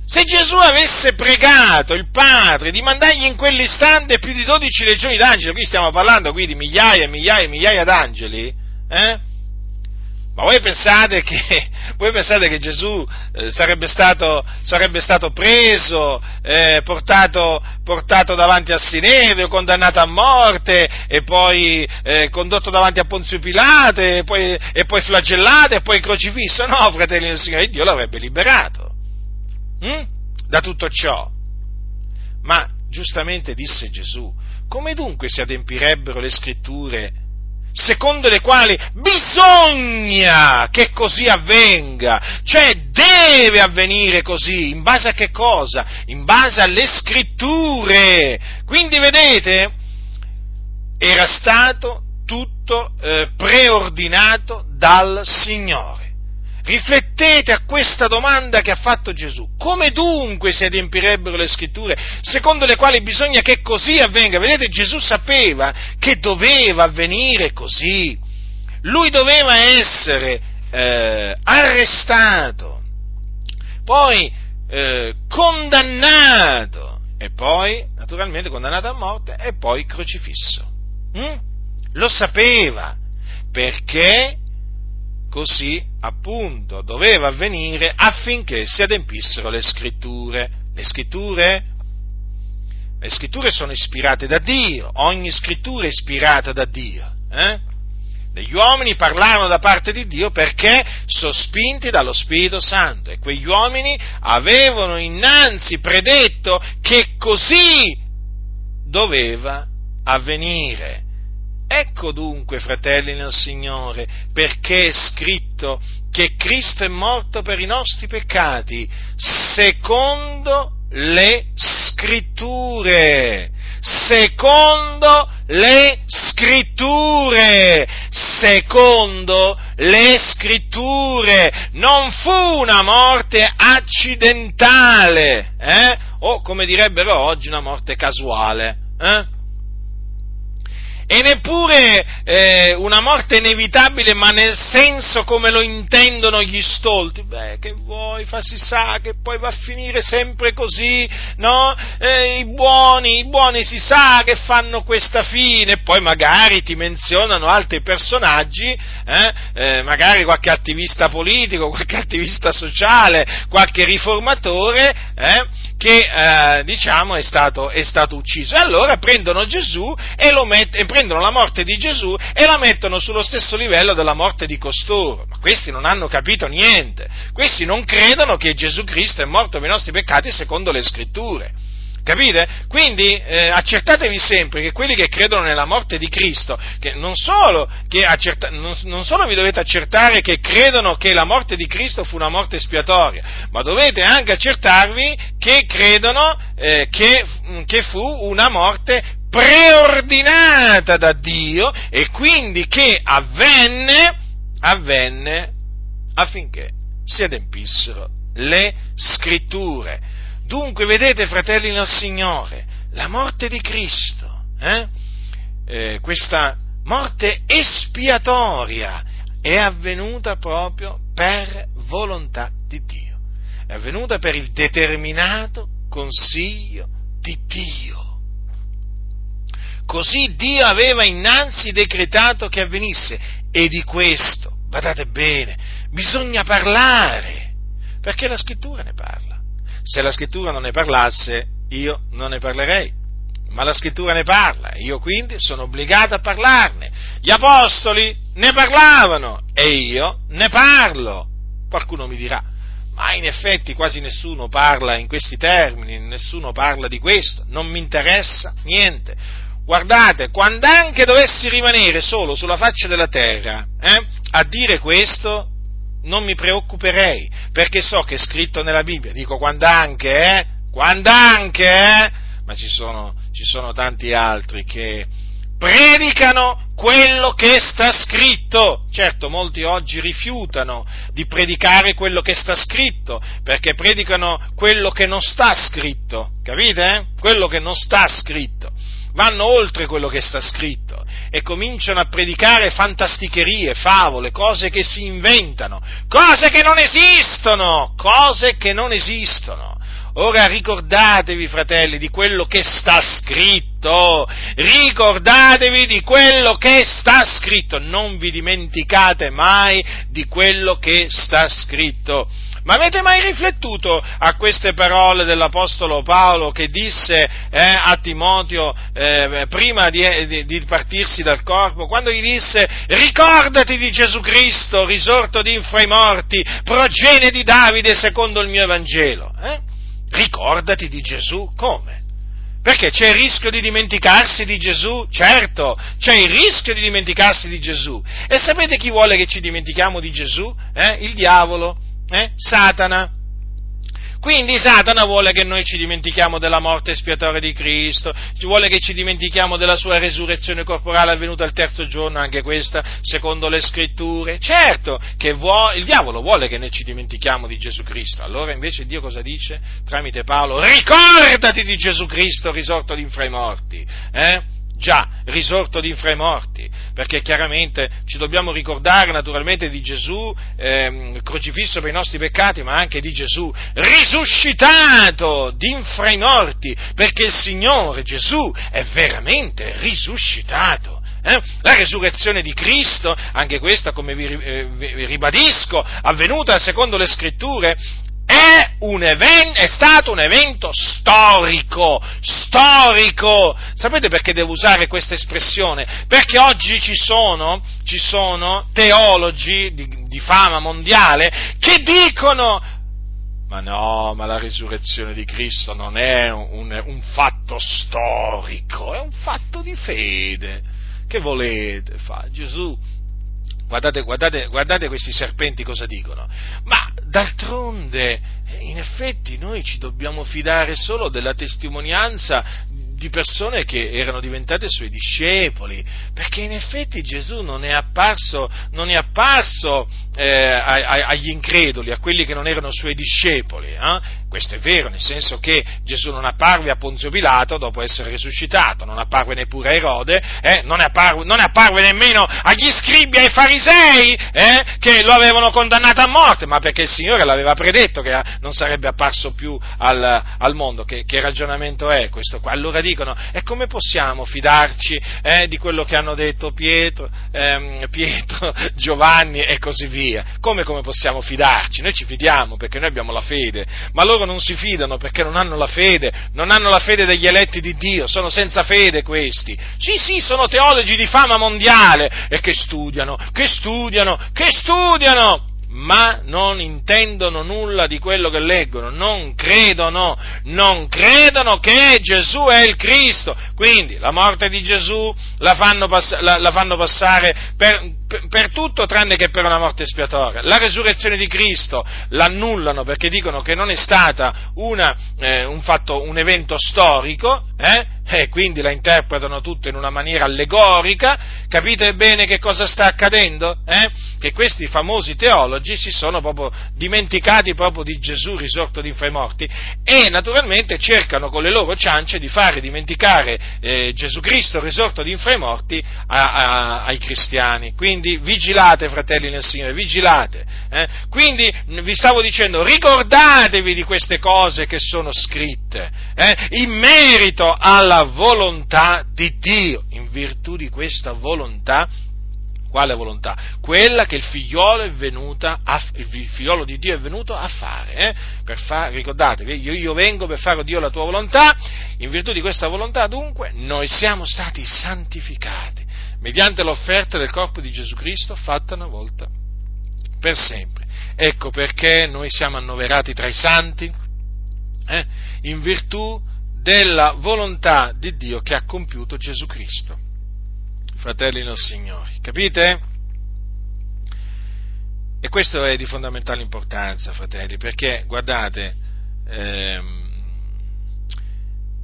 Se Gesù avesse pregato il Padre di mandargli in quell'istante più di dodici legioni d'angeli, qui stiamo parlando qui di migliaia e migliaia e migliaia d'angeli, eh? Ma voi pensate che, *laughs* voi pensate che Gesù eh, sarebbe, stato, sarebbe, stato, preso, eh, portato, portato, davanti al Sinedrio, condannato a morte e poi eh, condotto davanti a Ponzio Pilate e poi, e poi, flagellato e poi crocifisso? No, fratelli del Signore, Dio l'avrebbe liberato hm? da tutto ciò. Ma giustamente disse Gesù, come dunque si adempirebbero le scritture secondo le quali bisogna che così avvenga, cioè deve avvenire così, in base a che cosa? In base alle scritture. Quindi vedete, era stato tutto eh, preordinato dal Signore. Riflettete a questa domanda che ha fatto Gesù. Come dunque si adempirebbero le scritture secondo le quali bisogna che così avvenga? Vedete, Gesù sapeva che doveva avvenire così. Lui doveva essere eh, arrestato, poi eh, condannato e poi, naturalmente, condannato a morte e poi crocifisso. Mm? Lo sapeva perché così appunto doveva avvenire affinché si adempissero le scritture. Le scritture? Le scritture sono ispirate da Dio, ogni scrittura è ispirata da Dio. Eh? Gli uomini parlarono da parte di Dio perché sospinti dallo Spirito Santo e quegli uomini avevano innanzi predetto che così doveva avvenire. Ecco dunque, fratelli nel Signore, perché è scritto che Cristo è morto per i nostri peccati, secondo le scritture. Secondo le scritture, secondo le scritture, non fu una morte accidentale, eh? o come direbbero oggi una morte casuale. Eh? E neppure eh, una morte inevitabile, ma nel senso come lo intendono gli stolti. Beh, che vuoi, fa si sa che poi va a finire sempre così, no? Eh, I buoni, i buoni si sa che fanno questa fine, poi magari ti menzionano altri personaggi, eh, eh magari qualche attivista politico, *laughs* qualche attivista sociale, qualche riformatore, eh, che eh, diciamo è stato, è stato, ucciso. E allora prendono Gesù e, met- e, prendono la morte di Gesù e la mettono sullo stesso livello della morte di costoro. Ma questi non hanno capito niente. Questi non credono che Gesù Cristo è morto per i nostri peccati secondo le scritture. Capite? Quindi eh, accertatevi sempre che quelli che credono nella morte di Cristo, che non solo, che accerta, non, non solo vi dovete accertare che credono che la morte di Cristo fu una morte espiatoria, ma dovete anche accertarvi che credono eh, che, che fu una morte preordinata da Dio e quindi che avvenne, avvenne affinché si adempissero le scritture. Dunque, vedete, fratelli nel Signore, la morte di Cristo, eh? Eh, questa morte espiatoria, è avvenuta proprio per volontà di Dio, è avvenuta per il determinato consiglio di Dio. Così Dio aveva innanzi decretato che avvenisse e di questo, badate bene, bisogna parlare, perché la scrittura ne parla se la scrittura non ne parlasse, io non ne parlerei. Ma la scrittura ne parla, io quindi sono obbligato a parlarne. Gli apostoli ne parlavano e io ne parlo. Qualcuno mi dirà, ma in effetti quasi nessuno parla in questi termini, nessuno parla di questo, non mi interessa niente. Guardate, quando anche dovessi rimanere solo sulla faccia della terra eh, a dire questo, non mi preoccuperei, perché so che è scritto nella Bibbia, dico quando anche, eh? Quando anche, eh? Ma ci sono, ci sono tanti altri che predicano quello che sta scritto. Certo, molti oggi rifiutano di predicare quello che sta scritto, perché predicano quello che non sta scritto, capite? Eh? Quello che non sta scritto vanno oltre quello che sta scritto e cominciano a predicare fantasticherie, favole, cose che si inventano, cose che non esistono, cose che non esistono. Ora ricordatevi, fratelli, di quello che sta scritto, ricordatevi di quello che sta scritto, non vi dimenticate mai di quello che sta scritto. Ma avete mai riflettuto a queste parole dell'Apostolo Paolo che disse eh, a Timoteo eh, prima di, di, di, partirsi dal corpo, quando gli disse ricordati di Gesù Cristo, risorto di infra i morti, progenie di Davide secondo il mio Evangelo? Eh? Ricordati di Gesù come? Perché c'è il rischio di dimenticarsi di Gesù? Certo, c'è il rischio di dimenticarsi di Gesù. E sapete chi vuole che ci dimentichiamo di Gesù? Eh? Il diavolo eh? Satana. Quindi Satana vuole che noi ci dimentichiamo della morte espiatoria di Cristo, vuole che ci dimentichiamo della sua resurrezione corporale avvenuta il terzo giorno, anche questa secondo le scritture. Certo che vuole, il diavolo vuole che noi ci dimentichiamo di Gesù Cristo. Allora invece Dio cosa dice? Tramite Paolo, ricordati di Gesù Cristo risorto d'infra i morti. Eh? Già risorto di fra i morti, perché chiaramente ci dobbiamo ricordare naturalmente di Gesù eh, crocifisso per i nostri peccati, ma anche di Gesù risuscitato di fra i morti, perché il Signore Gesù è veramente risuscitato. Eh? La resurrezione di Cristo, anche questa, come vi, eh, vi ribadisco, avvenuta secondo le scritture, è, even- è, stato un evento storico, storico. Sapete perché devo usare questa espressione? Perché oggi ci sono, ci sono teologi di, di fama mondiale che dicono ma no, ma la risurrezione di Cristo non è un, un, fatto storico, è un fatto di fede. Che volete fare? Gesù Guardate, guardate, guardate questi serpenti cosa dicono. Ma d'altronde, in effetti, noi ci dobbiamo fidare solo della testimonianza di persone che erano diventate suoi discepoli, perché in effetti Gesù non è apparso, non è apparso eh, agli increduli, a quelli che non erano suoi discepoli. Eh? Questo è vero, nel senso che Gesù non apparve a Ponzio Pilato dopo essere risuscitato, non apparve neppure a Erode, eh? non, apparve, non, apparve, nemmeno agli scribi ai farisei eh? che lo avevano condannato a morte, ma perché il Signore l'aveva predetto che non sarebbe apparso più al, al mondo. Che, che, ragionamento è questo qua? Allora dicono, e come possiamo fidarci eh, di quello che hanno detto Pietro, ehm, Pietro, *laughs* Giovanni e così via? Come, come possiamo fidarci? Noi ci fidiamo perché noi abbiamo la fede, ma loro loro non si fidano perché non hanno la fede, non hanno la fede degli eletti di Dio, sono senza fede questi. Sì, sì, sono teologi di fama mondiale e che studiano, che studiano, che studiano ma non intendono nulla di quello che leggono, non credono, non credono che Gesù è il Cristo. Quindi la morte di Gesù la fanno, pass- la, la fanno passare per, per, tutto tranne che per una morte espiatoria. La resurrezione di Cristo l'annullano perché dicono che non è stata una, eh, un, fatto, un evento storico, eh? e quindi la interpretano tutto in una maniera allegorica, capite bene che cosa sta accadendo? Eh? Che questi famosi teologi si sono proprio dimenticati proprio di Gesù risorto di fra i morti e naturalmente cercano con le loro ciance di fare dimenticare eh, Gesù Cristo risorto di fra i morti a, a, ai cristiani. Quindi vigilate, fratelli nel Signore, vigilate. Eh? Quindi vi stavo dicendo, ricordatevi di queste cose che sono scritte eh? in merito alla la volontà di Dio. In virtù di questa volontà, quale volontà? Quella che il figliolo, a, il figliolo di Dio è venuto a fare. Eh? Per far, ricordatevi, io, io vengo per fare Dio la tua volontà, in virtù di questa volontà dunque noi siamo stati santificati mediante l'offerta del corpo di Gesù Cristo fatta una volta per sempre. Ecco perché noi siamo annoverati tra i santi, eh? in virtù della volontà di Dio che ha compiuto Gesù Cristo. Fratelli nel Signore, capite? E questo è di fondamentale importanza, fratelli, perché guardate, ehm,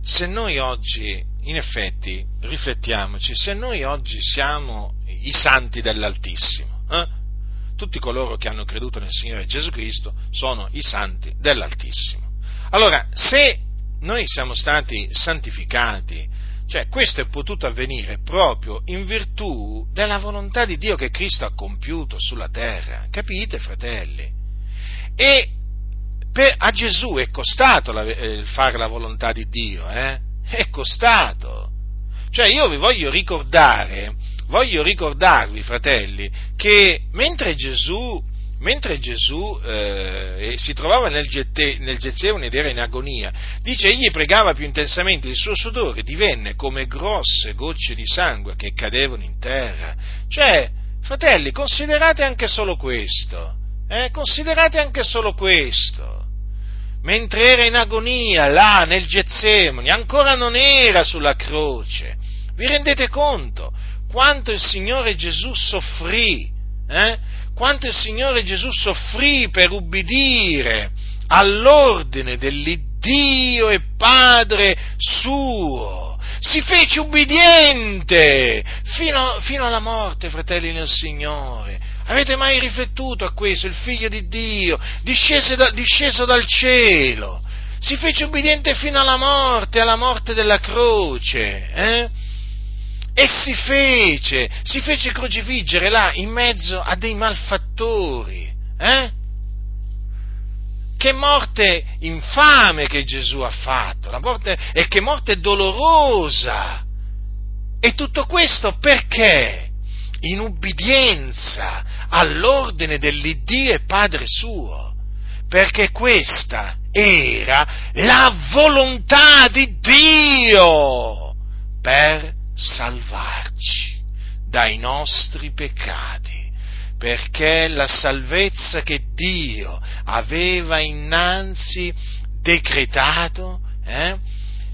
se noi oggi, in effetti, riflettiamoci, se noi oggi siamo i santi dell'Altissimo, eh? tutti coloro che hanno creduto nel Signore Gesù Cristo sono i santi dell'Altissimo. Allora, se noi siamo stati santificati, cioè questo è potuto avvenire proprio in virtù della volontà di Dio che Cristo ha compiuto sulla terra, capite fratelli? E per, a Gesù è costato la, eh, fare la volontà di Dio, eh? È costato. Cioè io vi voglio ricordare, voglio ricordarvi, fratelli, che mentre Gesù, mentre Gesù eh, si trovava nel, Gette, nel Getsemane ed era in agonia, dice egli pregava più intensamente, il suo sudore divenne come grosse gocce di sangue che cadevano in terra. Cioè, fratelli, considerate anche solo questo, eh? considerate anche solo questo mentre era in agonia là nel Getsemani, ancora non era sulla croce. Vi rendete conto quanto il Signore Gesù soffrì? Eh? Quanto il Signore Gesù soffrì per ubbidire all'ordine dell'Iddio e Padre suo. Si fece ubbidiente fino, fino alla morte, fratelli nel Signore Avete mai riflettuto a questo? Il figlio di Dio, da, disceso dal cielo, si fece ubbidiente fino alla morte, alla morte della croce, eh? E si fece, si fece crocifiggere là in mezzo a dei malfattori, eh? Che morte infame che Gesù ha fatto, morte, e che morte dolorosa. E tutto questo perché? In ubbidienza all'ordine dell'Iddio e Padre suo, perché questa era la volontà di Dio per salvarci dai nostri peccati, perché la salvezza che Dio aveva innanzi decretato eh,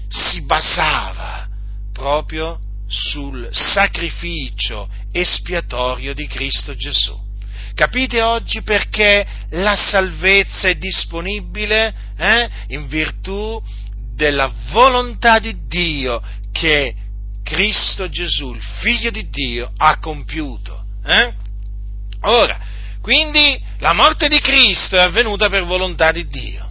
si basava proprio sul sacrificio espiatorio di Cristo Gesù. Capite oggi perché la salvezza è disponibile eh, in virtù della volontà di Dio che Cristo Gesù, il Figlio di Dio, ha compiuto. Eh? Ora, quindi la morte di Cristo è avvenuta per volontà di Dio.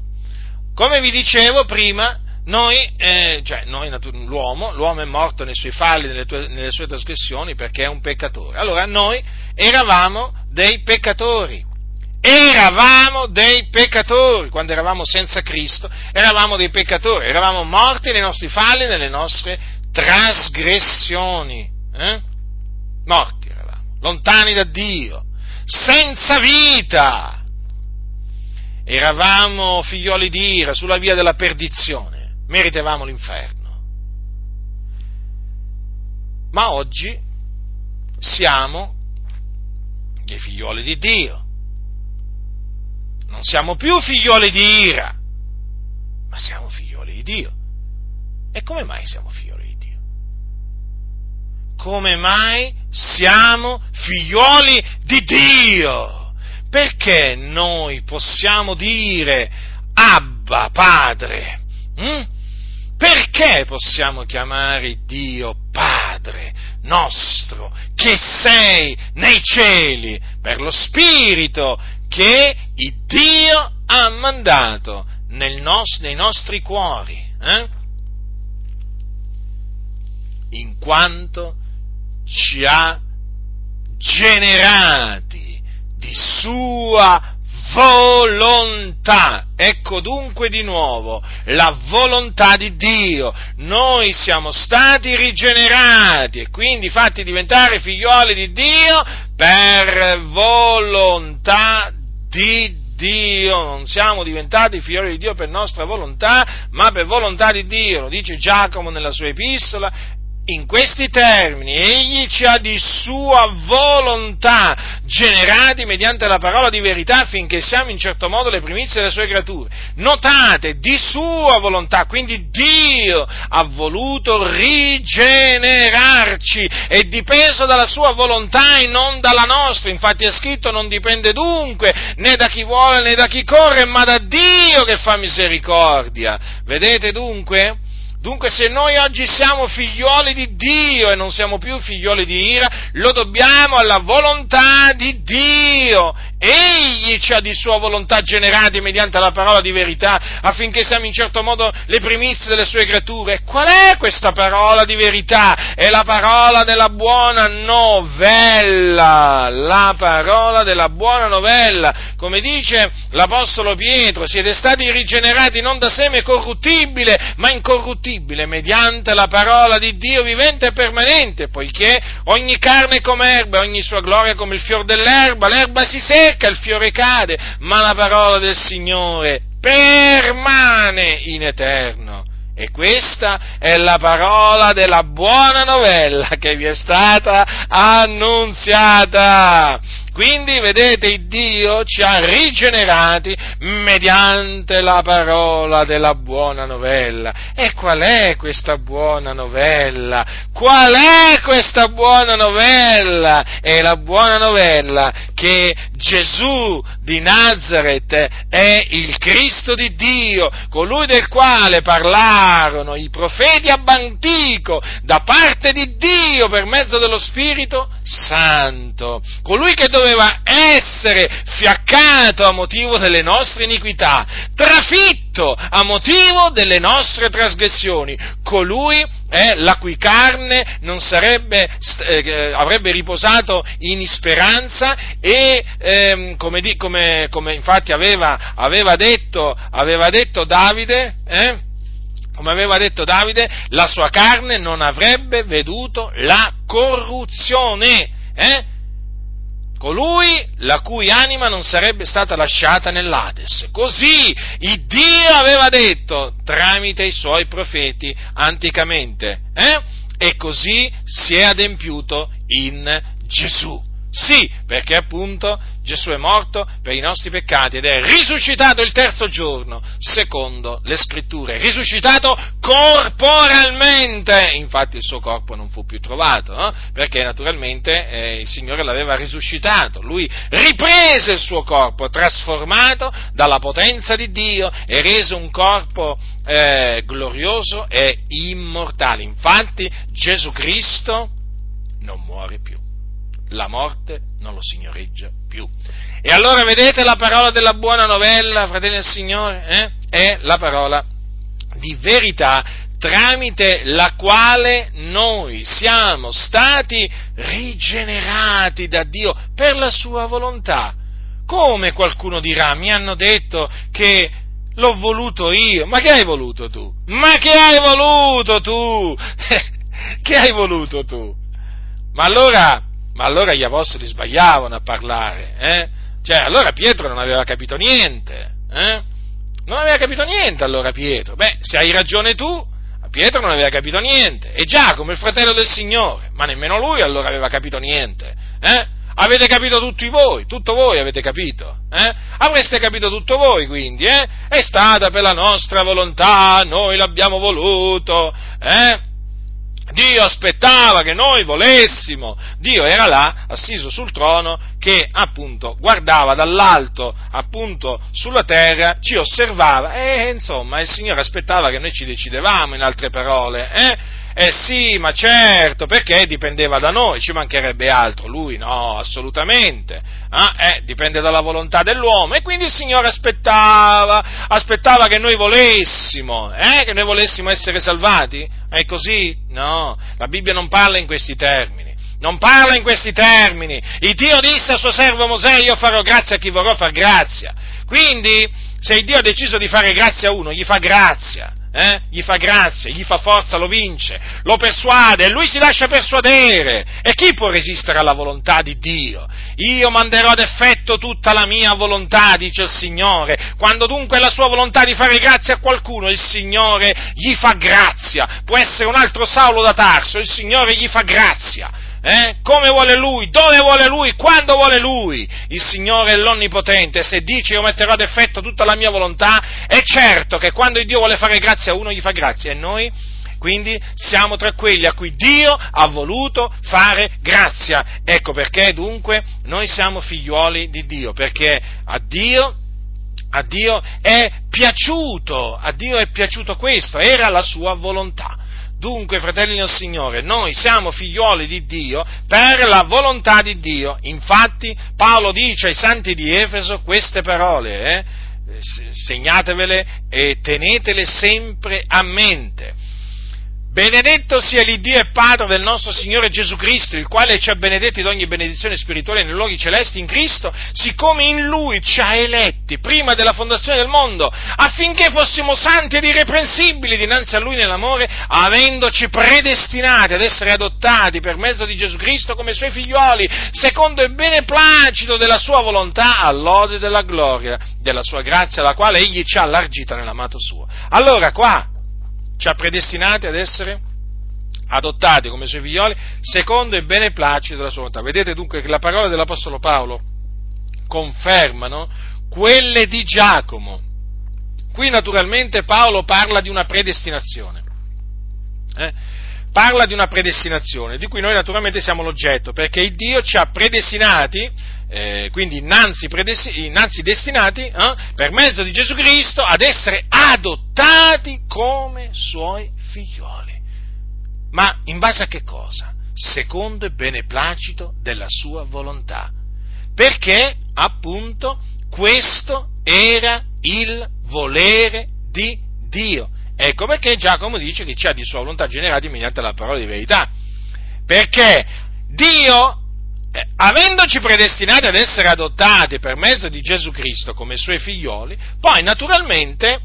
Come vi dicevo prima, noi, eh, cioè noi, l'uomo, l'uomo è morto nei suoi falli, nelle, tue, nelle sue trasgressioni perché è un peccatore. Allora noi eravamo dei peccatori. Eravamo dei peccatori, quando eravamo senza Cristo, eravamo dei peccatori, eravamo morti nei nostri falli, nelle nostre trasgressioni. Eh? Morti eravamo, lontani da Dio, senza vita. Eravamo figlioli di ira sulla via della perdizione meritevamo l'inferno. Ma oggi siamo dei figlioli di Dio. Non siamo più figlioli di ira, ma siamo figlioli di Dio. E come mai siamo figlioli di Dio? Come mai siamo figlioli di Dio? Perché noi possiamo dire Abba, Padre? Hm? Perché possiamo chiamare Dio Padre nostro che sei nei cieli per lo Spirito che Dio ha mandato nos- nei nostri cuori? Eh? In quanto ci ha generati di sua volontà. Ecco dunque di nuovo la volontà di Dio. Noi siamo stati rigenerati e quindi fatti diventare figlioli di Dio per volontà di Dio, non siamo diventati figlioli di Dio per nostra volontà, ma per volontà di Dio, lo dice Giacomo nella sua epistola, in questi termini, egli ci ha di sua volontà generati mediante la parola di verità affinché siamo in certo modo le primizie delle sue creature. Notate, di sua volontà, quindi Dio ha voluto rigenerarci, è dipeso dalla sua volontà e non dalla nostra, infatti è scritto non dipende dunque né da chi vuole né da chi corre, ma da Dio che fa misericordia. Vedete dunque? Dunque se noi oggi siamo figlioli di Dio e non siamo più figlioli di ira, lo dobbiamo alla volontà di Dio Egli ci ha di sua volontà generati mediante la parola di verità, affinché siamo in certo modo le primizie delle sue creature. Qual è questa parola di verità? È la parola della buona novella, la parola della buona novella. Come dice l'Apostolo Pietro, siete stati rigenerati non da seme corruttibile, ma incorruttibile, mediante la parola di Dio vivente e permanente, poiché ogni carne è come erba, ogni sua gloria come il fior dell'erba, l'erba si secca secca, il fiore cade, ma la parola del Signore permane in eterno. E questa è la parola della buona novella che vi è stata annunziata. Quindi, vedete, Dio ci ha rigenerati mediante la parola della buona novella. E qual è questa buona novella? Qual è questa buona novella? È la buona novella che Gesù di Nazareth è il Cristo di Dio, colui del quale parlarono i profeti ab da parte di Dio per mezzo dello Spirito Santo, colui che doveva doveva essere fiaccato a motivo delle nostre iniquità, trafitto a motivo delle nostre trasgressioni, colui eh, la cui carne sarebbe, eh, avrebbe riposato in speranza e ehm, come, di, come, come, infatti aveva, aveva, detto, aveva detto, Davide, eh, come aveva detto Davide, la sua carne non avrebbe veduto la corruzione. Eh? Colui la cui anima non sarebbe stata lasciata nell'Ades. Così il Dio aveva detto tramite i suoi profeti anticamente. Eh? E così si è adempiuto in Gesù. Sì, perché appunto Gesù è morto per i nostri peccati ed è risuscitato il terzo giorno, secondo le scritture, risuscitato corporalmente. Infatti il suo corpo non fu più trovato, no? perché naturalmente eh, il Signore l'aveva risuscitato. Lui riprese il suo corpo, trasformato dalla potenza di Dio e reso un corpo eh, glorioso e immortale. Infatti Gesù Cristo non muore più la morte non lo signoreggia più. E allora vedete la parola della buona novella, fratelli del Signore, eh? è la parola di verità tramite la quale noi siamo stati rigenerati da Dio per la sua volontà. Come qualcuno dirà, mi hanno detto che l'ho voluto io, ma che hai voluto tu? Ma che hai voluto tu? *laughs* che hai voluto tu? Ma allora ma allora gli apostoli sbagliavano a parlare, eh? Cioè, allora Pietro non aveva capito niente, eh? Non aveva capito niente allora Pietro. Beh, se hai ragione tu, Pietro non aveva capito niente. E Giacomo, il fratello del Signore, ma nemmeno lui allora aveva capito niente, eh? Avete capito tutti voi, tutto voi avete capito, eh? Avreste capito tutto voi quindi, eh? È stata per la nostra volontà, noi l'abbiamo voluto, eh? Dio aspettava che noi volessimo, Dio era là, assiso sul trono, che appunto guardava dall'alto, appunto sulla terra, ci osservava e insomma il Signore aspettava che noi ci decidevamo, in altre parole, eh? Eh sì, ma certo, perché dipendeva da noi, ci mancherebbe altro, lui no, assolutamente, ah, eh, dipende dalla volontà dell'uomo e quindi il Signore aspettava, aspettava che noi volessimo, eh, che noi volessimo essere salvati, è così? No, la Bibbia non parla in questi termini. Non parla in questi termini. Il Dio disse al suo servo Mosè, io farò grazia a chi vorrò far grazia. Quindi, se il Dio ha deciso di fare grazia a uno, gli fa grazia eh? gli fa grazia, gli fa forza, lo vince, lo persuade e lui si lascia persuadere. E chi può resistere alla volontà di Dio? Io manderò ad effetto tutta la mia volontà, dice il Signore. Quando dunque è la sua volontà di fare grazia a qualcuno, il Signore gli fa grazia. Può essere un altro Saulo da Tarso, il Signore gli fa grazia eh? come vuole Lui, dove vuole Lui, quando vuole Lui. Il Signore è l'Onnipotente, se dice io metterò ad effetto tutta la mia volontà, è certo che quando Dio vuole fare grazia a uno gli fa grazia e noi quindi siamo tra quelli a cui Dio ha voluto fare grazia. Ecco perché dunque noi siamo figliuoli di Dio, perché a Dio, a Dio è piaciuto, a Dio è piaciuto questo, era la sua volontà Dunque, fratelli del Signore, noi siamo figlioli di Dio per la volontà di Dio. Infatti, Paolo dice ai santi di Efeso queste parole, eh? segnatevele e tenetele sempre a mente Benedetto sia l'Iddio e Padre del nostro Signore Gesù Cristo, il quale ci ha benedetti di ogni benedizione spirituale nei luoghi celesti in Cristo, siccome in Lui ci ha eletti prima della fondazione del mondo, affinché fossimo santi ed irreprensibili dinanzi a Lui nell'amore, avendoci predestinati ad essere adottati per mezzo di Gesù Cristo come Suoi figlioli, secondo il beneplacito della Sua volontà, all'ode della gloria, della Sua grazia, la quale Egli ci ha allargita nell'amato Suo. Allora, qua, ci ha predestinati ad essere adottati come suoi figlioli secondo il beneplacito della sua volontà. Vedete dunque che la parola dell'Apostolo Paolo confermano quelle di Giacomo. Qui naturalmente Paolo parla di una predestinazione. Eh? Parla di una predestinazione, di cui noi naturalmente siamo l'oggetto, perché Dio ci ha predestinati eh, quindi innanzi, innanzi destinati eh, per mezzo di Gesù Cristo ad essere adottati come suoi figlioli. Ma in base a che cosa? Secondo il beneplacito della sua volontà. Perché appunto questo era il volere di Dio. Ecco perché Giacomo dice che ci ha di sua volontà generati mediante la parola di verità. Perché Dio eh, avendoci predestinati ad essere adottati per mezzo di Gesù Cristo come suoi figlioli, poi naturalmente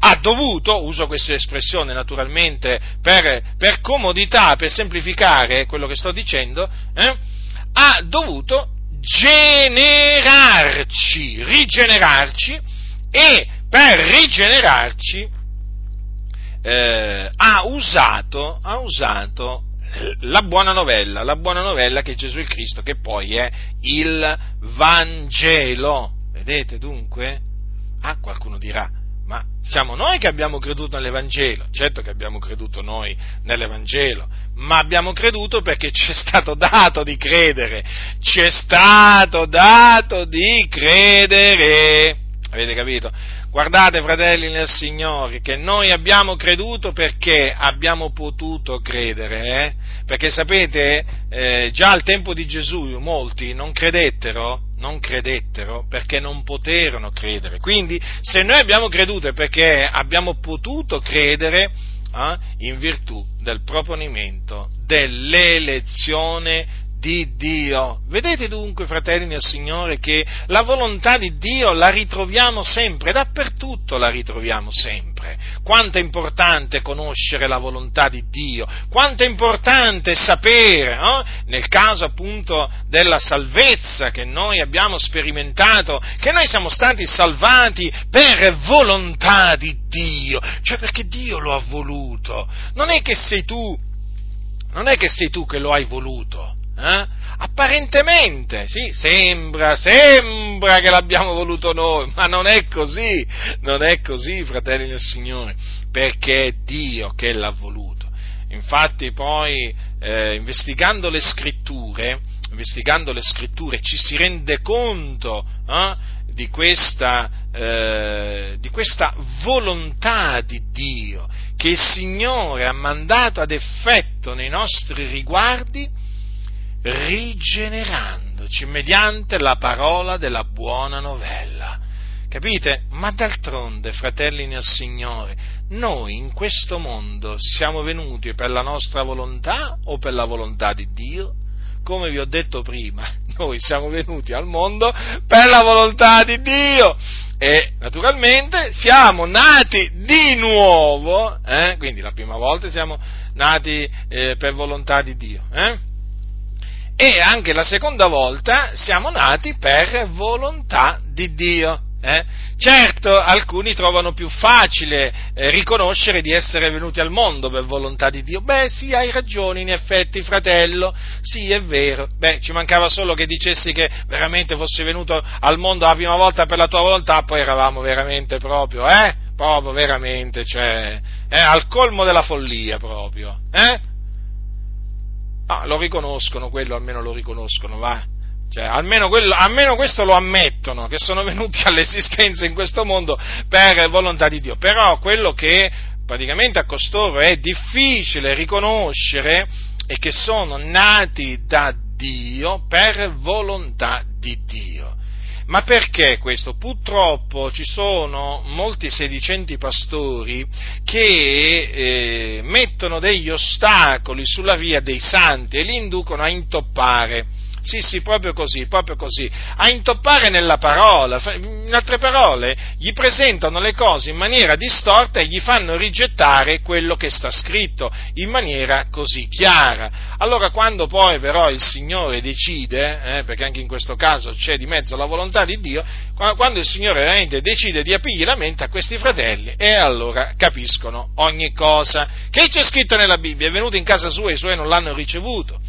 ha dovuto, uso questa espressione naturalmente per, per comodità, per semplificare quello che sto dicendo, eh, ha dovuto generarci, rigenerarci e per rigenerarci eh, ha, usato, ha usato la buona novella, la buona novella che è Gesù il Cristo, che poi è il Vangelo. Vedete dunque? Ah, qualcuno dirà, ma siamo noi che abbiamo creduto nell'Evangelo, certo che abbiamo creduto noi nell'Evangelo, ma abbiamo creduto perché ci è stato dato di credere, ci è stato dato di credere. Avete capito? Guardate, fratelli nel Signore, che noi abbiamo creduto perché abbiamo potuto credere, eh? perché sapete, eh, già al tempo di Gesù molti non credettero, non credettero perché non poterono credere. Quindi, se noi abbiamo creduto è perché abbiamo potuto credere eh, in virtù del proponimento dell'elezione di Dio. Vedete dunque, fratelli nel Signore, che la volontà di Dio la ritroviamo sempre, dappertutto la ritroviamo sempre. Quanto è importante conoscere la volontà di Dio, quanto è importante sapere, no? nel caso appunto della salvezza che noi abbiamo sperimentato, che noi siamo stati salvati per volontà di Dio, cioè perché Dio lo ha voluto. Non è che sei tu, non è che sei tu che lo hai voluto eh? Apparentemente, sì, sembra, sembra che l'abbiamo voluto noi, ma non è così, non è così, fratelli del Signore, perché è Dio che l'ha voluto. Infatti poi, eh, investigando le scritture, investigando le scritture, ci si rende conto eh, di, questa, eh, di questa volontà di Dio che il Signore ha mandato ad effetto nei nostri riguardi rigenerandoci mediante la parola della buona novella. Capite? Ma d'altronde, fratelli nel Signore, noi in questo mondo siamo venuti per la nostra volontà o per la volontà di Dio? Come vi ho detto prima, *laughs* noi siamo venuti al mondo per la volontà di Dio e naturalmente siamo nati di nuovo, eh? quindi la prima volta siamo nati eh, per volontà di Dio. Eh? E anche la seconda volta siamo nati per volontà di Dio. Eh? Certo, alcuni trovano più facile eh, riconoscere di essere venuti al mondo per volontà di Dio. Beh, sì, hai ragione, in effetti, fratello, sì, è vero. Beh, ci mancava solo che dicessi che veramente fossi venuto al mondo la prima volta per la tua volontà, poi eravamo veramente proprio, eh? Proprio, veramente, cioè, eh, al colmo della follia proprio, eh? Ah, lo riconoscono, quello almeno lo riconoscono, va. Cioè, almeno, quello, almeno, questo lo ammettono, che sono venuti *laughs* all'esistenza in questo mondo per volontà di Dio. Però quello che praticamente a costoro è difficile riconoscere e che sono nati da Dio per volontà di Dio. Ma perché questo? Purtroppo ci sono molti sedicenti pastori che eh, mettono degli ostacoli sulla via dei santi e li inducono a intoppare sì, sì, proprio così, proprio così. A intoppare nella parola. In altre parole, gli presentano le cose in maniera distorta e gli fanno rigettare quello che sta scritto in maniera così chiara. Allora, quando poi però il Signore decide, eh, perché anche in questo caso c'è di mezzo la volontà di Dio, quando il Signore veramente decide di aprire la mente a questi fratelli, e allora capiscono ogni cosa. Che c'è scritto nella Bibbia? È venuto in casa sua e i suoi non l'hanno ricevuto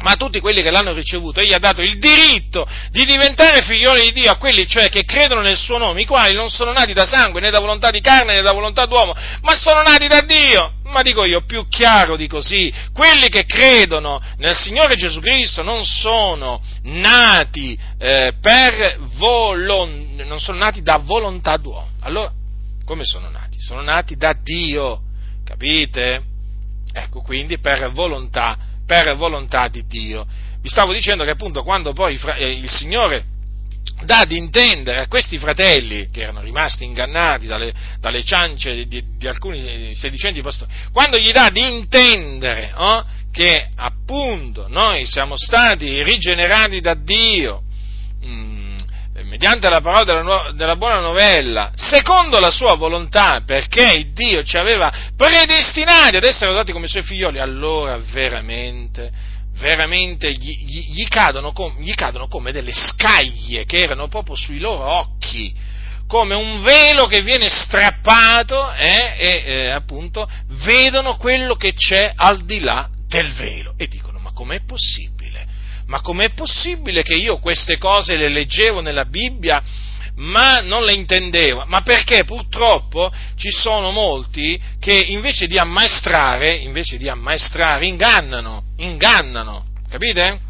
ma a tutti quelli che l'hanno ricevuto egli ha dato il diritto di diventare figlioli di Dio, a quelli cioè che credono nel suo nome, i quali non sono nati da sangue, né da volontà di carne, né da volontà d'uomo, ma sono nati da Dio. Ma dico io, più chiaro di così, quelli che credono nel Signore Gesù Cristo non sono nati eh, per volon- non sono nati da volontà d'uomo. Allora, come sono nati? Sono nati da Dio, capite? Ecco, quindi per volontà per volontà di Dio. Vi stavo dicendo che appunto quando poi eh, il Signore dà ad intendere a questi fratelli che erano rimasti ingannati dalle, dalle ciance di, di, di, alcuni sedicenti pastori, quando gli dà di intendere oh, che appunto noi siamo stati rigenerati da Dio, mh, mm, mediante la parola della, nu- della, buona novella, secondo la sua volontà, perché Dio ci aveva predestinati ad essere doti come suoi figlioli, allora veramente, veramente gli, gli, gli, cadono com- gli cadono come delle scaglie che erano proprio sui loro occhi, come un velo che viene strappato eh, e eh, appunto vedono quello che c'è al di là del velo e dicono ma com'è possibile? Ma com'è possibile che io queste cose le leggevo nella Bibbia ma non le intendevo? Ma perché purtroppo ci sono molti che invece di ammaestrare, invece di ammaestrare ingannano, ingannano, capite?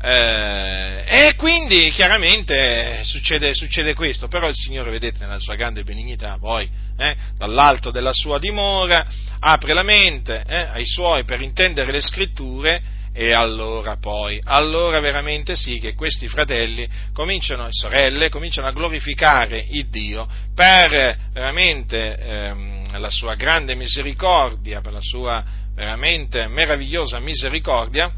Eh, e quindi chiaramente succede, succede, questo, però il Signore, vedete, nella sua grande benignità, poi eh, dall'alto della sua dimora apre la mente eh, ai suoi per intendere le scritture e allora poi, allora veramente sì che questi fratelli cominciano, sorelle, cominciano a glorificare il Dio per veramente ehm, la sua grande misericordia, per la sua veramente meravigliosa misericordia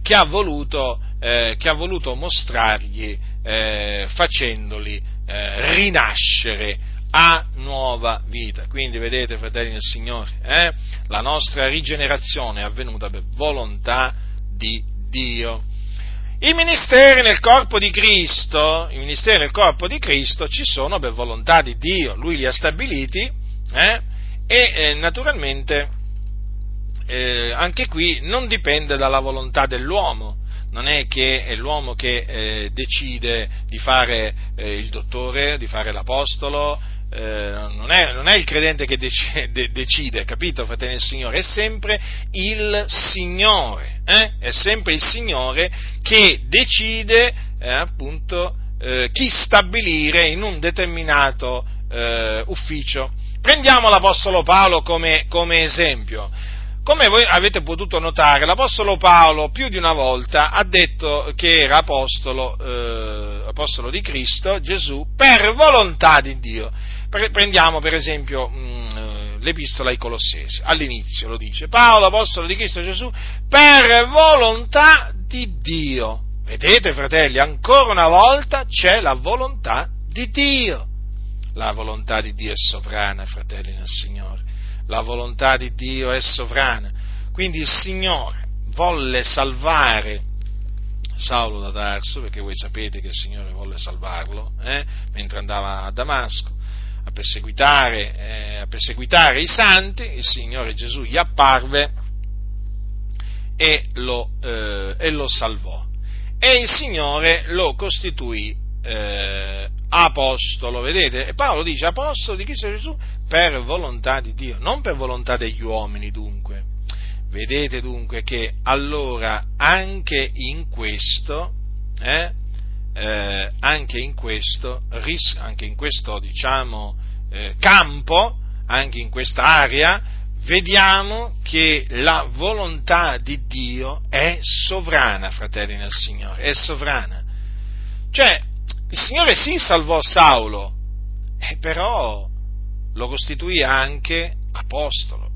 che ha voluto, eh, che ha voluto mostrargli eh, facendoli eh, rinascere a nuova vita. Quindi vedete, fratelli del Signore, eh, la nostra rigenerazione è avvenuta per volontà di Dio. I ministeri nel corpo di Cristo, i ministeri nel corpo di Cristo ci sono per volontà di Dio, Lui li ha stabiliti eh, e eh, naturalmente eh, anche qui non dipende dalla volontà dell'uomo, non è che è l'uomo che eh, decide di fare eh, il dottore, di fare l'apostolo, eh, non, è, non, è, il credente che decide, *laughs* decide, capito, fratelli del Signore? È sempre il Signore, eh? è sempre il Signore che decide eh, appunto eh, chi stabilire in un determinato eh, ufficio. Prendiamo l'Apostolo Paolo come, come esempio. Come voi avete potuto notare, l'Apostolo Paolo più di una volta ha detto che era apostolo, eh, apostolo di Cristo, Gesù, per volontà di Dio prendiamo per esempio mh, mm, eh, l'epistola ai Colossesi, all'inizio lo dice, Paolo, apostolo di Cristo Gesù, per volontà di Dio. Vedete fratelli, ancora una volta c'è la volontà di Dio. La volontà di Dio è sovrana, fratelli nel Signore. La volontà di Dio è sovrana. Quindi il Signore volle salvare Saulo da Tarso, perché voi sapete che il Signore volle salvarlo, eh, mentre andava a Damasco a perseguitare, eh, a perseguitare i santi, il Signore Gesù gli apparve e lo, eh, e lo salvò. E il Signore lo costituì eh, apostolo, vedete? E Paolo dice apostolo di Cristo Gesù per volontà di Dio, non per volontà degli uomini dunque. Vedete dunque che allora anche in questo, eh, eh, anche in questo, anche in questo diciamo, eh, campo, anche in questa area, vediamo che la volontà di Dio è sovrana, fratelli nel Signore, è sovrana. Cioè, il Signore sì salvò Saulo, eh, però lo costituì anche apostolo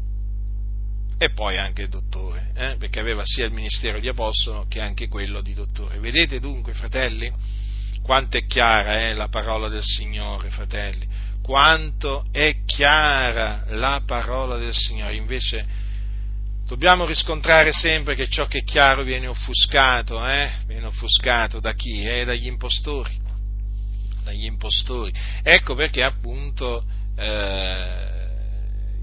e poi anche dottore, eh, perché aveva sia il ministero di apostolo che anche quello di dottore. Vedete dunque, fratelli, quanto è chiara eh, la parola del Signore, fratelli, quanto è chiara la parola del Signore. Invece dobbiamo riscontrare sempre che ciò che è chiaro viene offuscato, eh? viene offuscato da chi? Eh? Dagli impostori. Dagli impostori. Ecco perché appunto eh,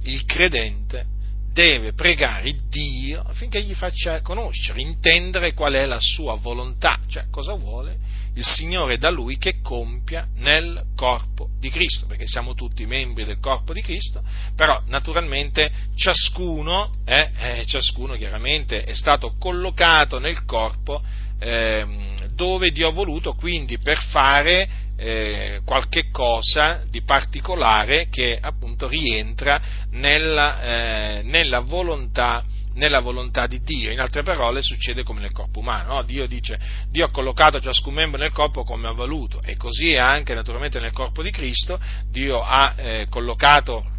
il credente deve pregare Dio affinché gli faccia conoscere, intendere qual è la sua volontà, cioè cosa vuole il Signore da lui che compia nel corpo di Cristo, perché siamo tutti membri del corpo di Cristo, però naturalmente ciascuno, eh, eh, ciascuno chiaramente è stato collocato nel corpo eh, dove Dio ha voluto, quindi per fare eh, qualche cosa di particolare che appunto rientra nella, eh, nella, volontà, nella, volontà, di Dio. In altre parole succede come nel corpo umano. No? Dio dice, Dio ha collocato ciascun membro nel corpo come ha voluto e così è anche naturalmente nel corpo di Cristo. Dio ha eh, collocato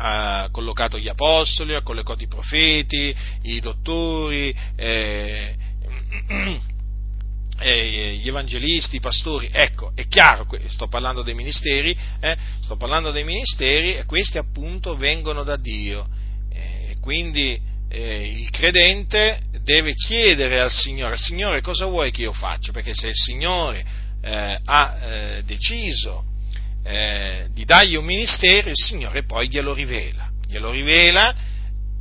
ha collocato gli apostoli, ha collocato i profeti, i dottori, eh, *clears throat* eh, gli evangelisti, i pastori, ecco, è chiaro, sto parlando dei ministeri, eh, sto parlando dei ministeri e questi appunto vengono da Dio. Eh, quindi eh, il credente deve chiedere al Signore, Signore cosa vuoi che io faccia? Perché se il Signore eh, ha eh, deciso di dargli un ministero, il Signore poi glielo rivela, glielo rivela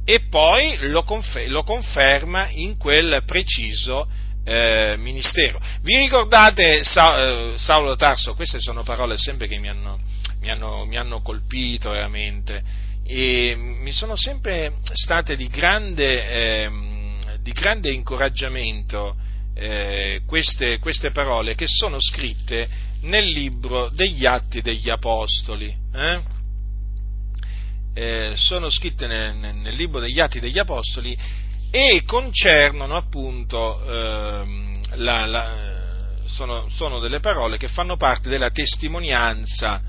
e poi lo, confer- lo conferma in quel preciso eh, ministero. Vi ricordate Sa- eh, Saulo Tarso? Queste sono parole sempre che mi hanno, mi hanno, mi hanno colpito veramente e mi sono sempre state di grande, eh, di grande incoraggiamento eh, queste, queste, parole che sono scritte nel libro degli Atti degli Apostoli. Eh? Sono scritte nel, nel libro degli Atti degli Apostoli e concernono appunto ehm, la, la, sono, sono, delle parole che fanno parte della testimonianza,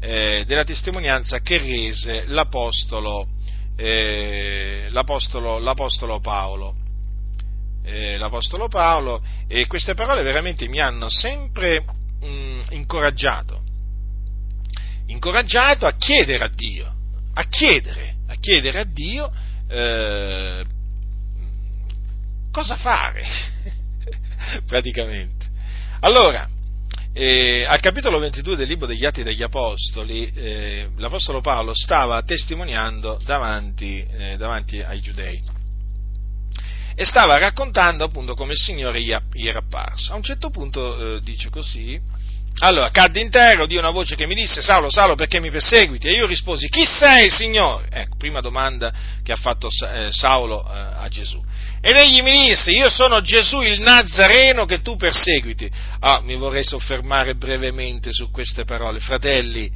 eh, della testimonianza che rese l'apostolo, eh, l'apostolo, l'apostolo Paolo. Eh, l'apostolo Paolo e queste parole veramente mi hanno sempre mh, incoraggiato, incoraggiato a chiedere a Dio, a chiedere, a chiedere a Dio eh, cosa fare? *laughs* Praticamente. Allora, eh, al capitolo 22 del libro degli Atti degli Apostoli, eh, l'Apostolo Paolo stava testimoniando davanti, eh, davanti, ai giudei e stava raccontando appunto come il Signore gli, era apparso. A un certo punto eh, dice così, allora, cadde in terra, udì una voce che mi disse, Saulo, Saulo, perché mi perseguiti? E io risposi, chi sei, Signore? Ecco, prima domanda che ha fatto eh, Saulo eh, a Gesù. Ed egli mi disse, io sono Gesù il Nazareno che tu perseguiti. Ah, mi vorrei soffermare brevemente su queste parole. Fratelli,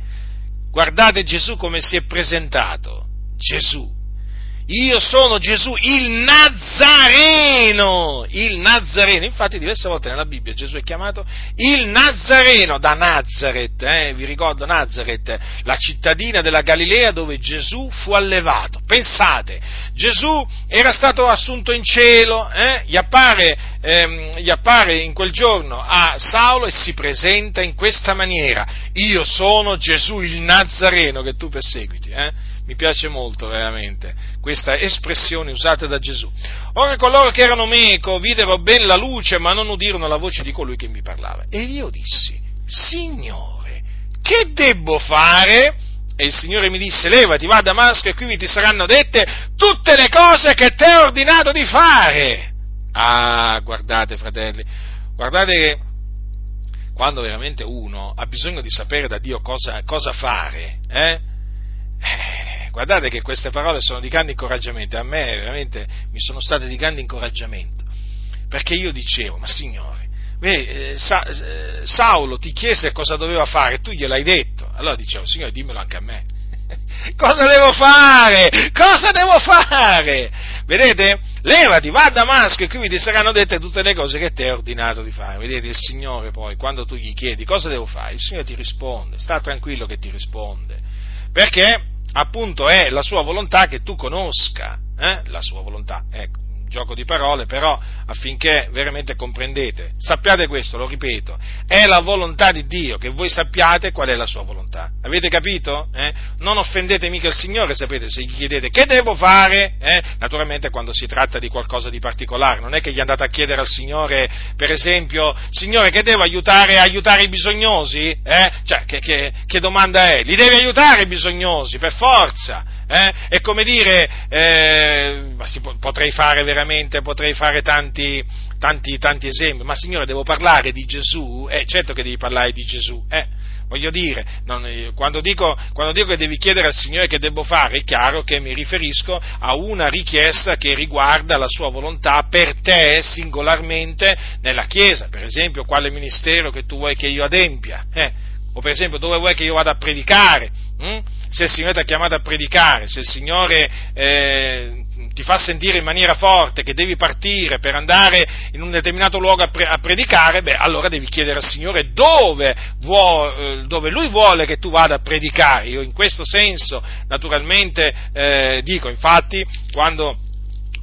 guardate Gesù come si è presentato. Gesù, io sono Gesù, il Nazareno, il Nazareno, infatti diverse volte nella Bibbia Gesù è chiamato il Nazareno da Nazareth, eh? vi ricordo Nazareth, la cittadina della Galilea dove Gesù fu allevato. Pensate, Gesù era stato assunto in cielo, eh? gli, appare, ehm, gli appare in quel giorno a Saulo e si presenta in questa maniera, io sono Gesù il Nazareno che tu perseguiti. Eh? Mi piace molto veramente questa espressione usata da Gesù. Ora coloro che erano meco videro ben la luce, ma non udirono la voce di colui che mi parlava. E io dissi, Signore, che debbo fare? E il Signore mi disse, levati, va a Damasco e qui ti saranno dette tutte le cose che ti ho ordinato di fare. Ah, guardate fratelli, guardate che quando veramente uno ha bisogno di sapere da Dio cosa, cosa fare, eh? Eh, guardate che queste parole sono di grande incoraggiamento, a me veramente mi sono state di grande incoraggiamento, perché io dicevo, ma Signore, beh, eh, Sa, eh, Saulo ti chiese cosa doveva fare, tu gliel'hai detto, Allora dicevo, Signore, dimmelo anche a me. *laughs* Cosa devo fare? Cosa devo fare? Vedete? Levati, va a Damasco e qui ti saranno dette tutte le cose che ti è ordinato di fare. Vedete, il Signore poi, quando tu gli chiedi cosa devo fare, il Signore ti risponde, sta tranquillo che ti risponde. Perché appunto è la sua volontà che tu conosca, eh? la sua volontà, ecco gioco di parole, però affinché veramente comprendete, sappiate questo, lo ripeto, è la volontà di Dio che voi sappiate qual è la sua volontà. Avete capito? Eh? Non offendete mica il Signore, sapete, se gli chiedete che devo fare, eh? naturalmente quando si tratta di qualcosa di particolare, non è che gli andate a chiedere al Signore, per esempio, Signore che devo aiutare, aiutare i bisognosi? Eh? Cioè, che, che, che domanda è? Li devi aiutare i bisognosi, per forza! Eh? È come dire, eh, potrei fare veramente, potrei fare tanti, tanti, tanti esempi, ma Signore devo parlare di Gesù? Eh, certo che devi parlare di Gesù, eh? voglio dire, non, eh, quando, dico, quando, dico, che devi chiedere al Signore che devo fare, è chiaro che mi riferisco a una richiesta che riguarda la sua volontà per te singolarmente nella Chiesa, per esempio quale ministero che tu vuoi che io adempia, eh? o per esempio dove vuoi che io vada a predicare, hm? Se il Signore ti ha chiamato a predicare, se il Signore eh, ti fa sentire in maniera forte che devi partire per andare in un determinato luogo a, pre- a predicare, beh, allora devi chiedere al Signore dove, vuo, eh, dove, Lui vuole che tu vada a predicare. Io in questo senso, naturalmente, eh, dico, infatti, quando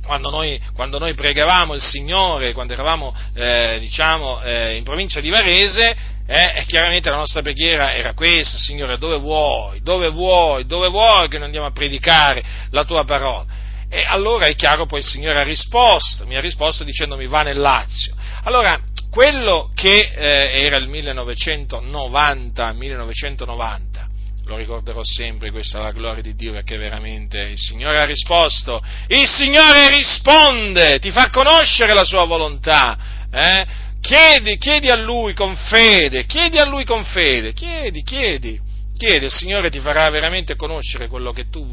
quando noi, quando noi, pregavamo il Signore, quando eravamo eh, diciamo, eh, in provincia di Varese, eh, chiaramente la nostra preghiera era questa, Signore, dove vuoi, dove vuoi, dove vuoi che noi andiamo a predicare la tua parola? E allora è chiaro, poi il Signore ha risposto, mi ha risposto dicendomi va nel Lazio. Allora, quello che eh, era il 1990, 1990, lo ricorderò sempre, questa è la gloria di Dio perché veramente il Signore ha risposto, il Signore risponde, ti fa conoscere la sua volontà, eh? Chiedi, chiedi a Lui con fede, chiedi a Lui con fede, chiedi, chiedi, chiedi, il Signore ti farà veramente conoscere quello che, tu,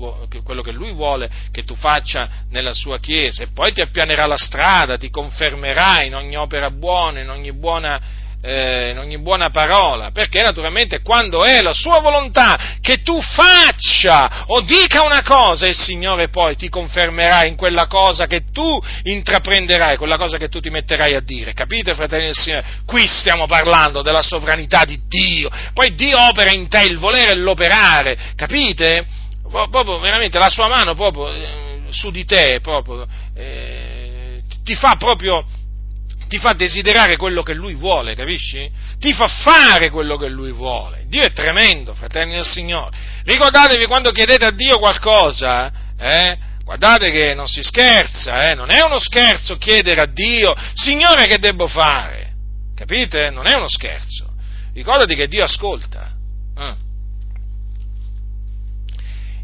quello che Lui vuole che tu faccia nella sua Chiesa e poi ti appianerà la strada, ti confermerà in ogni opera buona, in ogni buona eh, in ogni buona parola, perché naturalmente quando è la sua volontà che tu faccia o dica una cosa, il Signore poi ti confermerà in quella cosa che tu intraprenderai, quella cosa che tu ti metterai a dire. Capite, fratelli del Signore? Qui stiamo parlando della sovranità di Dio, poi Dio opera in te il volere e l'operare, capite? Proprio veramente la sua mano proprio eh, su di te, proprio, eh, ti fa proprio ti fa desiderare quello che lui vuole, capisci? Ti fa fare quello che lui vuole. Dio è tremendo, fratelli del Signore. Ricordatevi quando chiedete a Dio qualcosa, eh? Guardate che non si scherza, eh? non è uno scherzo chiedere a Dio, Signore che devo fare? Capite? Non è uno scherzo. Ricordati che Dio ascolta. Eh?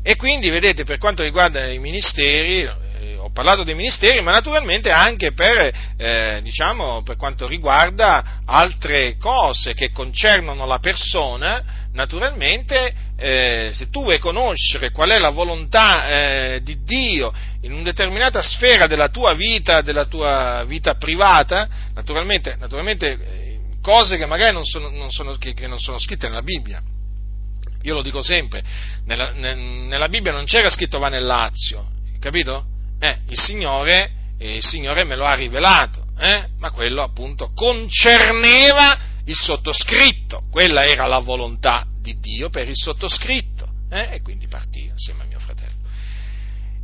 E quindi, vedete, per quanto riguarda i ministeri, ho parlato dei ministeri, ma naturalmente anche per, eh, diciamo, per quanto riguarda altre cose che concernono la persona, naturalmente eh, se tu vuoi conoscere qual è la volontà eh, di Dio in una determinata sfera della tua vita, della tua vita privata, naturalmente, naturalmente eh, cose che magari non sono, non sono, che, che non sono scritte nella Bibbia. Io lo dico sempre, nella, nella Bibbia non c'era scritto va nel Lazio, capito? Eh, il, Signore, eh, il Signore me lo ha rivelato, eh, ma quello appunto concerneva il sottoscritto, quella era la volontà di Dio per il sottoscritto, eh, e quindi partì insieme a mio fratello.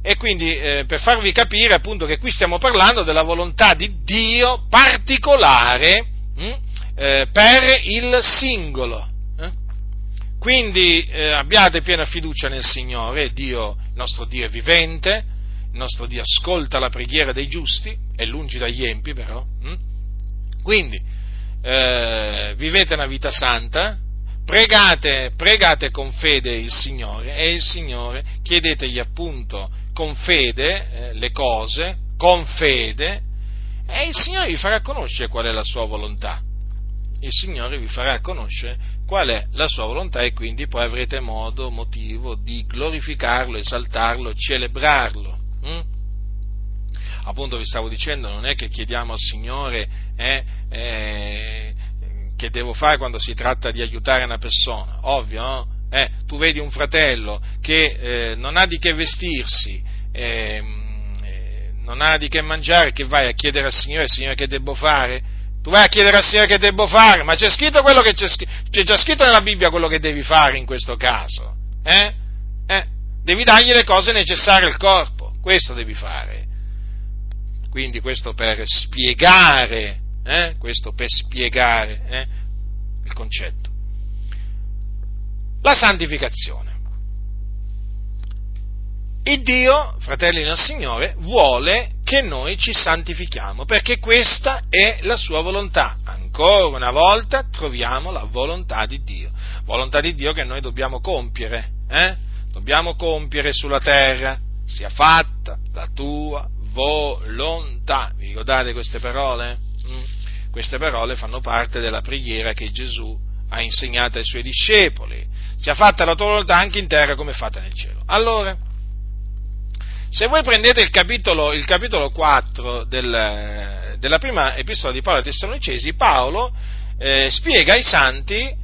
E quindi eh, per farvi capire appunto che qui stiamo parlando della volontà di Dio particolare mh, hm, eh, per il singolo. Eh. Quindi abbiate piena fiducia nel Signore, Dio, il nostro Dio è vivente, nostro Dio ascolta la preghiera dei giusti, è lungi dagli empi però. Hm? Quindi eh, vivete una vita santa, pregate, pregate con fede il Signore e il Signore chiedetegli appunto con fede eh, le cose, con fede, e il Signore vi farà conoscere qual è la sua volontà. Il Signore vi farà conoscere qual è la sua volontà e quindi poi avrete modo, motivo di glorificarlo, esaltarlo, celebrarlo. Mm? Appunto vi stavo dicendo, non è che chiediamo al Signore eh, eh, che devo fare quando si tratta di aiutare una persona, ovvio, no? Eh, tu vedi un fratello che eh, non ha di che vestirsi, ehm, eh, non ha di che mangiare, che vai a chiedere al Signore, Signore che devo fare? Tu vai a chiedere al Signore che devo fare, ma c'è scritto quello che c'è, c'è già scritto nella Bibbia quello che devi fare in questo caso. Eh? Eh? Devi dargli le cose necessarie al corpo, questo devi fare. Quindi questo per spiegare, eh? questo per spiegare eh? il concetto. La santificazione. Il Dio, fratelli del Signore, vuole che noi ci santifichiamo, perché questa è la sua volontà. Ancora una volta troviamo la volontà di Dio, volontà di Dio che noi dobbiamo compiere, eh? dobbiamo compiere sulla terra, sia fatta la tua volontà. Vi ricordate queste parole? Mm? Queste parole fanno parte della preghiera che Gesù ha insegnato ai suoi discepoli. Sia fatta la tua volontà anche in terra come è fatta nel cielo. Allora, se voi prendete il capitolo, il capitolo 4 del, della prima epistola di Paolo ai Tessalonicesi, Paolo eh, spiega ai santi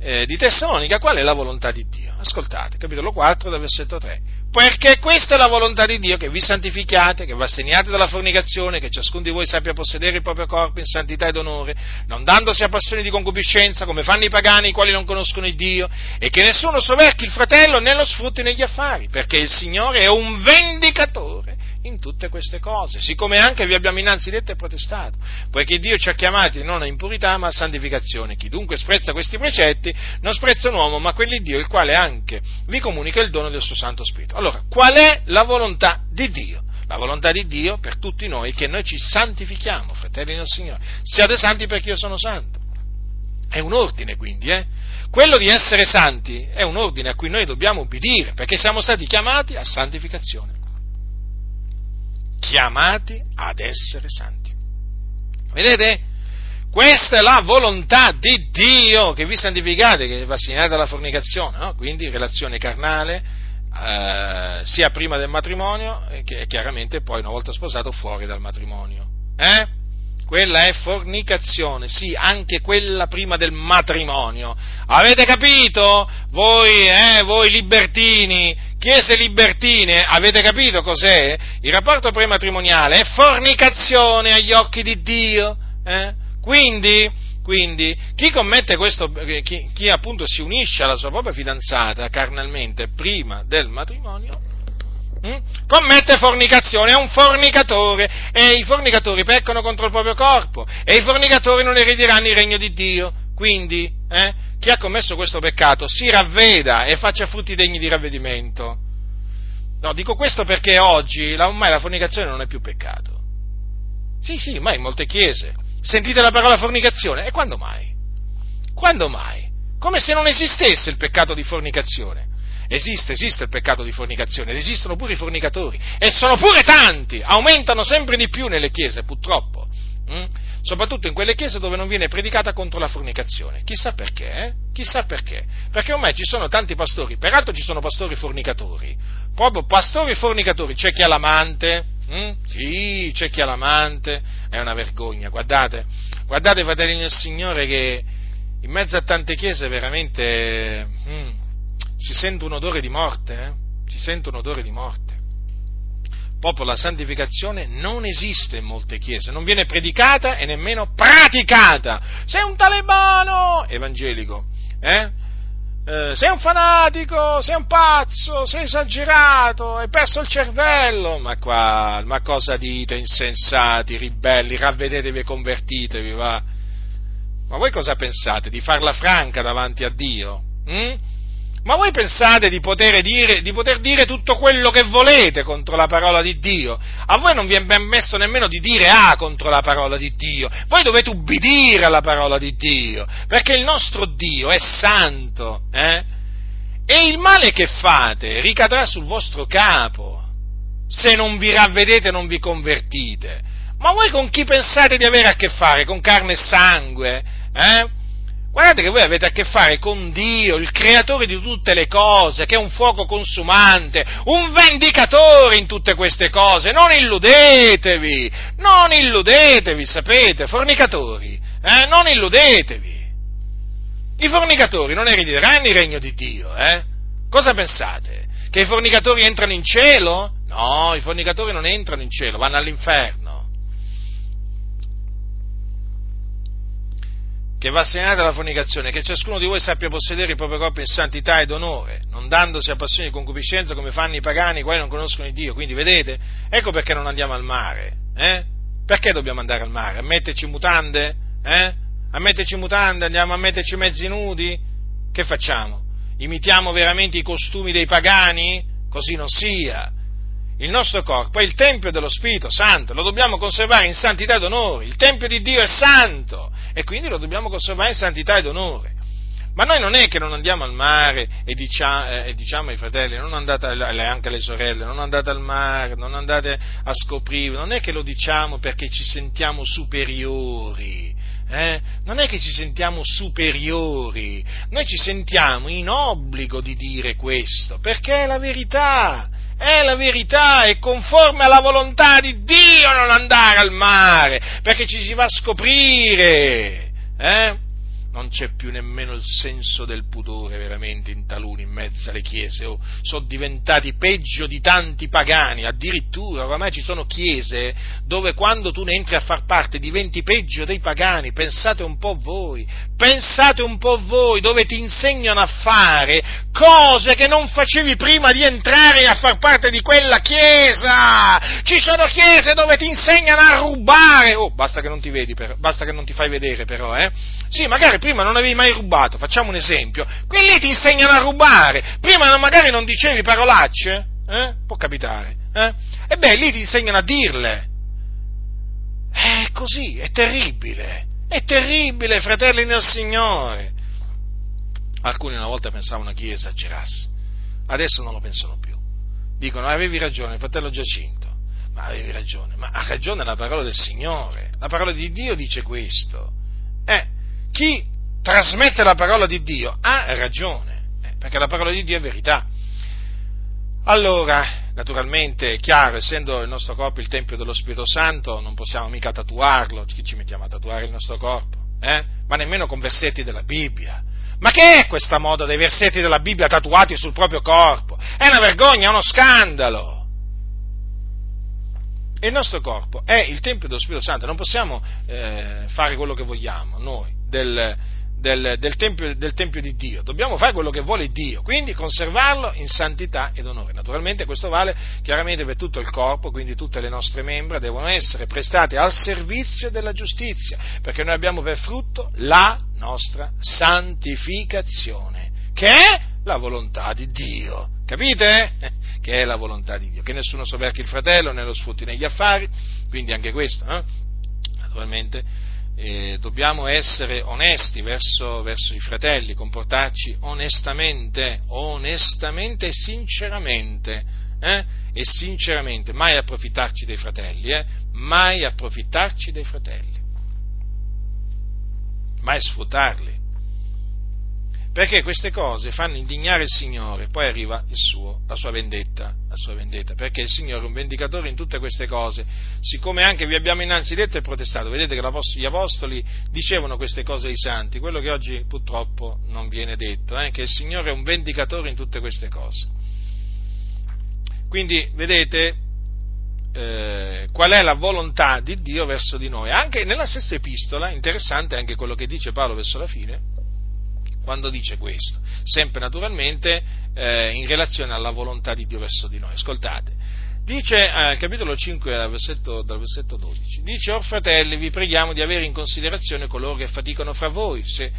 eh, di Tessalonica qual è la volontà di Dio. Ascoltate, capitolo 4 dal versetto 3 perché questa è la volontà di Dio, che vi santifichiate, che vi assegniate dalla fornicazione, che ciascuno di voi sappia possedere il proprio corpo in santità ed onore, non dandosi a passioni di concupiscenza, come fanno i pagani, i quali non conoscono il Dio, e che nessuno soverchi il fratello né lo sfrutti negli affari, perché il Signore è un vendicatore in tutte queste cose, siccome anche vi abbiamo innanzi detto e protestato, poiché Dio ci ha chiamati non a impurità ma a santificazione. Chi dunque sprezza questi precetti non sprezza un uomo, ma quelli di Dio, il quale anche vi comunica il dono del suo Santo Spirito. Allora, qual è la volontà di Dio? La volontà di Dio per tutti noi è che noi ci santifichiamo, fratelli del Signore. Siate santi perché io sono santo. È un ordine quindi, eh? Quello di essere santi è un ordine a cui noi dobbiamo obbedire, perché siamo stati chiamati a santificazione chiamati ad essere santi. Vedete? Questa è la volontà di Dio che vi santificate, che va segnata dalla fornicazione, no? quindi relazione carnale, eh, sia prima del matrimonio che chiaramente poi una volta sposato fuori dal matrimonio. Eh? quella è fornicazione, sì, anche quella prima del matrimonio. Avete capito? Voi, eh, voi libertini, chiese libertine, avete capito cos'è? Il rapporto prematrimoniale è fornicazione agli occhi di Dio. Eh? Quindi, quindi, chi commette questo, chi, chi appunto si unisce alla sua propria fidanzata carnalmente prima del matrimonio, hm? commette fornicazione, è un fornicatore e i fornicatori peccano contro il proprio corpo e i fornicatori non erediranno il regno di Dio. Quindi, eh, chi ha commesso questo peccato si ravveda e faccia frutti degni di ravvedimento. No, dico questo perché oggi ormai la fornicazione non è più peccato. Sì, sì, ma in molte chiese sentite la parola fornicazione e quando mai? Quando mai? Come se non esistesse il peccato di fornicazione. Esiste, esiste il peccato di fornicazione, esistono pure i fornicatori e sono pure tanti, aumentano sempre di più nelle chiese purtroppo, hm? Soprattutto in quelle chiese dove non viene predicata contro la fornicazione. Chissà perché, eh? chissà perché, perché ormai ci sono tanti pastori, peraltro ci sono pastori fornicatori, proprio pastori fornicatori, c'è chi ha l'amante, hm? sì, c'è chi ha l'amante, è una vergogna, guardate, guardate fratelli del Signore che in mezzo a tante chiese veramente... Hm, si sente un odore di morte, eh? si sente un odore di morte. Proprio la santificazione non esiste in molte chiese, non viene predicata e nemmeno praticata. Sei un talebano evangelico, eh? Eh, sei un fanatico, sei un pazzo, sei esagerato, hai perso il cervello, ma qua, ma cosa dite, insensati, ribelli, ravvedetevi e convertitevi, va? Ma voi cosa pensate? Di farla franca davanti a Dio? Hm? Ma voi pensate di poter, dire, di poter, dire, tutto quello che volete contro la parola di Dio? A voi non vi è permesso nemmeno di dire A contro la parola di Dio. Voi dovete ubbidire alla parola di Dio, perché il nostro Dio è santo, eh? E il male che fate ricadrà sul vostro capo, se non vi ravvedete e non vi convertite. Ma voi con chi pensate di avere a che fare? Con carne e sangue? Eh? Guardate che voi avete a che fare con Dio, il creatore di tutte le cose, che è un fuoco consumante, un vendicatore in tutte queste cose. Non illudetevi, non illudetevi, sapete, fornicatori, eh? non illudetevi. I fornicatori non erediteranno il regno di Dio, eh? Cosa pensate? Che i fornicatori entrano in cielo? No, i fornicatori non entrano in cielo, vanno all'inferno. Che va segnalata la fornicazione, che ciascuno di voi sappia possedere il proprio corpo in santità ed onore, non dandosi a passioni di concupiscenza come fanno i pagani, i quali non conoscono il Dio. Quindi, vedete, ecco perché non andiamo al mare. Eh? Perché dobbiamo andare al mare? A metterci mutande? Eh? A metterci mutande? Andiamo a metterci mezzi nudi? Che facciamo? Imitiamo veramente i costumi dei pagani? Così non sia il nostro corpo è il Tempio dello Spirito Santo, lo dobbiamo conservare in santità ed onore, il Tempio di Dio è santo e quindi lo dobbiamo conservare in santità ed onore. Ma noi non è che non andiamo al mare e diciamo, eh, e diciamo ai fratelli, non andate, anche alle sorelle, non andate al mare, non andate a scoprire, non è che lo diciamo perché ci sentiamo superiori, eh? non è che ci sentiamo superiori, noi ci sentiamo in obbligo di dire questo, perché è la verità, è la verità, è conforme alla volontà di Dio non andare al mare, perché ci si va a scoprire. Eh? Non c'è più nemmeno il senso del pudore veramente in taluni, in mezzo alle chiese, oh, sono diventati peggio di tanti pagani, addirittura oramai ci sono chiese dove quando tu ne entri a far parte diventi peggio dei pagani, pensate un po' voi, pensate un po' voi, dove ti insegnano a fare cose che non facevi prima di entrare a far parte di quella chiesa, ci sono chiese dove ti insegnano a rubare, oh, basta che non ti vedi, per, basta che non ti fai vedere però, eh, sì, magari prima non avevi mai rubato, facciamo un esempio, quelli ti insegnano a rubare, prima magari non dicevi parolacce, eh? può capitare, eh? e beh, lì ti insegnano a dirle. È così, è terribile, è terribile, fratelli nel Signore. Alcuni una volta pensavano che io esagerassi, adesso non lo pensano più. Dicono, avevi ragione, fratello Giacinto, ma avevi ragione, ma ha ragione la parola del Signore, la parola di Dio dice questo. Eh, chi trasmette la parola di Dio ha ragione, eh, perché la parola di Dio è verità. Allora, naturalmente, è chiaro, essendo il nostro corpo il Tempio dello Spirito Santo, non possiamo mica tatuarlo, chi ci mettiamo a tatuare il nostro corpo? Eh? Ma nemmeno con versetti della Bibbia. Ma che è questa moda dei versetti della Bibbia tatuati sul proprio corpo? È una vergogna, è uno scandalo. Il nostro corpo è il Tempio dello Spirito Santo, non possiamo eh, fare quello che vogliamo noi del, del, del, tempio, del, tempio, di Dio, dobbiamo fare quello che vuole Dio, quindi conservarlo in santità ed onore. Naturalmente questo vale chiaramente per tutto il corpo, quindi tutte le nostre membra devono essere prestate al servizio della giustizia, perché noi abbiamo per frutto la nostra santificazione, che è la volontà di Dio. Capite? *laughs* Che è la volontà di Dio, che nessuno soverchi il fratello né lo sfrutti negli affari, quindi anche questo, eh? naturalmente eh, dobbiamo essere onesti verso, verso, i fratelli, comportarci onestamente, onestamente e sinceramente, eh? e sinceramente, mai approfittarci dei fratelli, eh? mai approfittarci dei fratelli, mai sfruttarli perché queste cose fanno indignare il Signore, poi arriva suo, la, sua vendetta, la sua vendetta, perché il Signore è un vendicatore in tutte queste cose, siccome anche vi abbiamo innanzi detto e protestato, vedete che gli Apostoli dicevano queste cose ai santi, quello che oggi purtroppo non viene detto, eh, che il Signore è un vendicatore in tutte queste cose. Quindi, vedete, eh, qual è la volontà di Dio verso di noi. Anche nella stessa epistola, interessante anche quello che dice Paolo verso la fine, quando dice questo, sempre naturalmente eh, in relazione alla volontà di Dio verso di noi. Ascoltate, dice al eh, capitolo 5 dal versetto, dal versetto 12, dice, or fratelli, vi preghiamo di avere in considerazione coloro che faticano fra voi, se,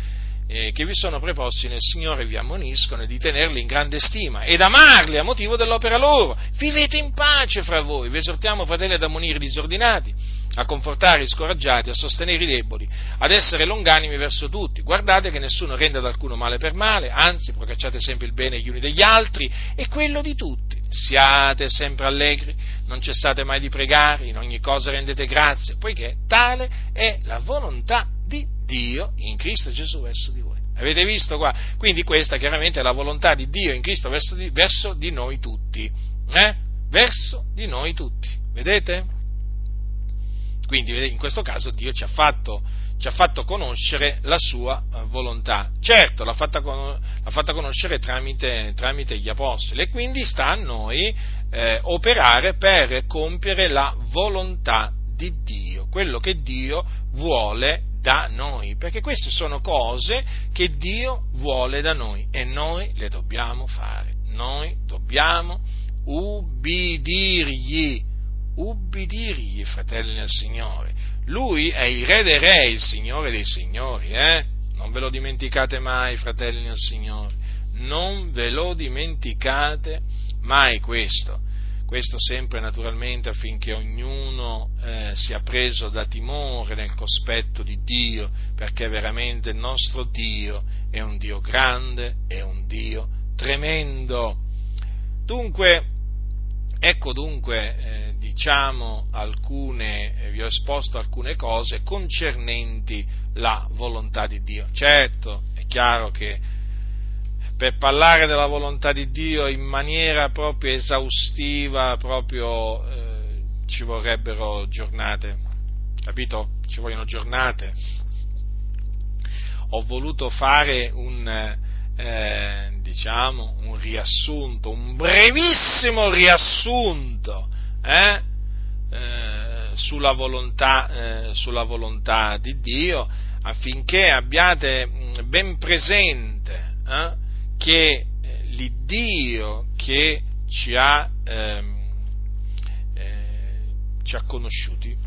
eh, che vi sono preposti nel Signore vi ammoniscono di tenerli in grande stima ed amarli a motivo dell'opera loro. Vivete in pace fra voi, vi esortiamo fratelli ad ammonire i disordinati a confortare i scoraggiati, a sostenere i deboli, ad essere longanimi verso tutti. Guardate che nessuno renda ad alcuno male per male, anzi procacciate sempre il bene gli uni degli altri e quello di tutti. Siate sempre allegri, non cessate mai di pregare, in ogni cosa rendete grazie, poiché tale è la volontà Dio in Cristo Gesù verso di voi. Avete visto qua? Quindi questa chiaramente è la volontà di Dio in Cristo verso di, verso di noi tutti. Eh? Verso di noi tutti. Vedete? Quindi in questo caso Dio ci ha fatto, ci ha fatto conoscere la sua eh, volontà. Certo, l'ha fatta, l'ha fatta conoscere tramite, tramite, gli apostoli e quindi sta a noi eh, operare per compiere la volontà di Dio, quello che Dio vuole da noi, perché queste sono cose che Dio vuole da noi e noi le dobbiamo fare, noi dobbiamo ubbidirgli, ubbidirgli, fratelli nel Signore. Lui è il re dei re, il Signore dei signori, eh? Non ve lo dimenticate mai, fratelli nel Signore. Non ve lo dimenticate mai questo. Questo sempre naturalmente affinché ognuno eh, sia preso da timore nel cospetto di Dio, perché veramente il nostro Dio è un Dio grande, è un Dio tremendo. Dunque, ecco dunque eh, diciamo alcune, eh, vi ho esposto alcune cose concernenti la volontà di Dio. Certo, è chiaro che per parlare della volontà di Dio in maniera proprio esaustiva, proprio eh, ci vorrebbero giornate, capito? Ci vogliono giornate. Ho voluto fare un, eh, diciamo, un riassunto, un brevissimo riassunto eh? Eh, sulla, volontà, eh, sulla, volontà, di Dio affinché abbiate mm, ben presente eh, che eh, l'Iddio che ci ha, ehm, ci ha conosciuti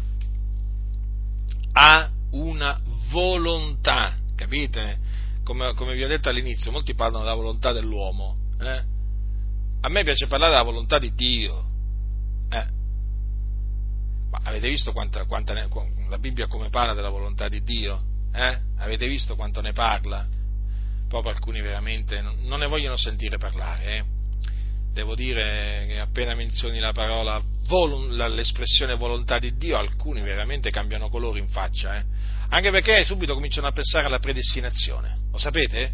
ha una volontà, capite? Come, come, vi ho detto all'inizio, molti parlano della volontà dell'uomo. Eh? A me piace parlare della volontà di Dio. Eh. Ma avete visto quanta, quanta ne, la Bibbia come parla della volontà di Dio? Eh? Avete visto quanto ne parla? Proprio alcuni veramente non ne vogliono sentire parlare. Eh? Devo dire che appena menzioni la parola, l'espressione volontà di Dio, alcuni veramente cambiano colore in faccia. Eh? Anche perché subito cominciano a pensare alla predestinazione. Lo sapete?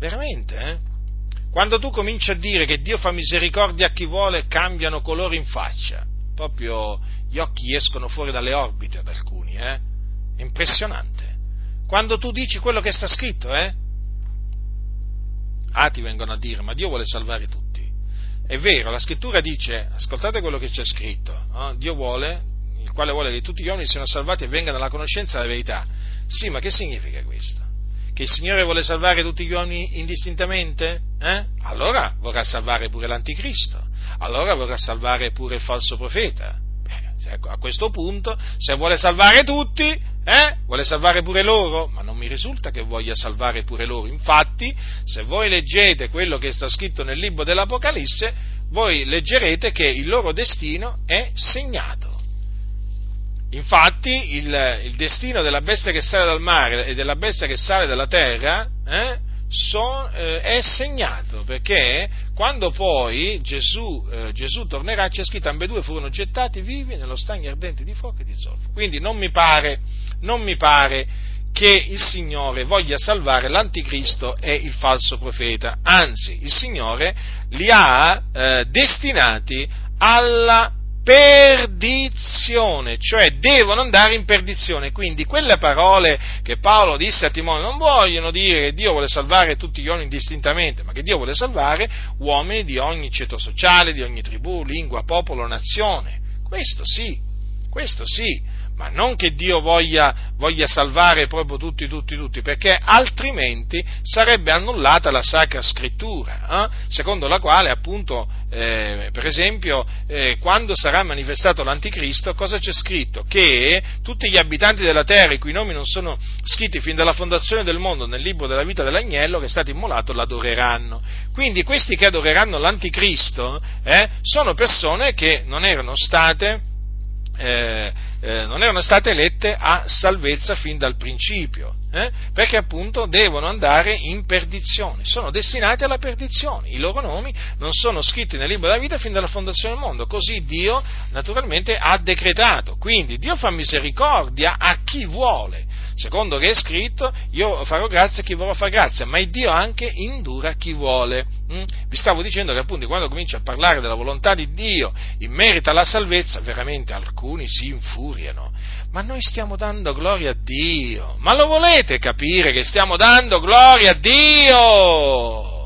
Veramente, eh? Quando tu cominci a dire che Dio fa misericordia a chi vuole, cambiano colore in faccia. Proprio gli occhi escono fuori dalle orbite ad alcuni, eh? Impressionante. Quando tu dici quello che sta scritto, eh? Ah, ti vengono a dire, ma Dio vuole salvare tutti. È vero, la scrittura dice, ascoltate quello che c'è scritto, no? Dio vuole, il quale vuole che tutti gli uomini siano salvati e vengano alla conoscenza della verità. Sì, ma che significa questo? Che il Signore vuole salvare tutti gli uomini indistintamente? Eh? Allora vorrà salvare pure l'anticristo, allora vorrà salvare pure il falso profeta. A questo punto, se vuole salvare tutti, eh? vuole salvare pure loro, ma non mi risulta che voglia salvare pure loro. Infatti, se voi leggete quello che sta scritto nel libro dell'Apocalisse, voi leggerete che il loro destino è segnato. Infatti il, il, destino della bestia che sale dal mare e della bestia che sale dalla terra eh, son, eh, è segnato, perché quando poi Gesù, eh, Gesù, tornerà c'è scritto ambedue furono gettati vivi nello stagno ardente di fuoco e di zolfo. Quindi non mi pare, non mi pare che il Signore voglia salvare l'anticristo e il falso profeta, anzi il Signore li ha eh, destinati alla perdizione, cioè devono andare in perdizione. Quindi quelle parole che Paolo disse a Timone non vogliono dire che Dio vuole salvare tutti gli uomini indistintamente, ma che Dio vuole salvare uomini di ogni ceto sociale, di ogni tribù, lingua, popolo, nazione. Questo sì, questo sì ma non che Dio voglia, voglia, salvare proprio tutti, tutti, tutti, perché altrimenti sarebbe annullata la Sacra Scrittura, eh? secondo la quale appunto, eh, per esempio, eh, quando sarà manifestato l'Anticristo, cosa c'è scritto? Che tutti gli abitanti della terra, i cui nomi non sono scritti fin dalla fondazione del mondo nel libro della vita dell'agnello che è stato immolato, l'adoreranno. Quindi questi che adoreranno l'Anticristo eh, sono persone che non erano state eh, non erano state elette a salvezza fin dal principio, eh? perché appunto devono andare in perdizione, sono destinati alla perdizione, i loro nomi non sono scritti nel libro della vita fin dalla fondazione del mondo, così Dio naturalmente ha decretato, quindi Dio fa misericordia a chi vuole, secondo che è scritto, io farò grazia a chi vorrà fare grazia, ma Dio anche indura chi vuole. Mm? Vi stavo dicendo che appunto quando comincia a parlare della volontà di Dio in merito alla salvezza, veramente alcuni si infuriano. Ma noi stiamo dando gloria a Dio. Ma lo volete capire che stiamo dando gloria a Dio?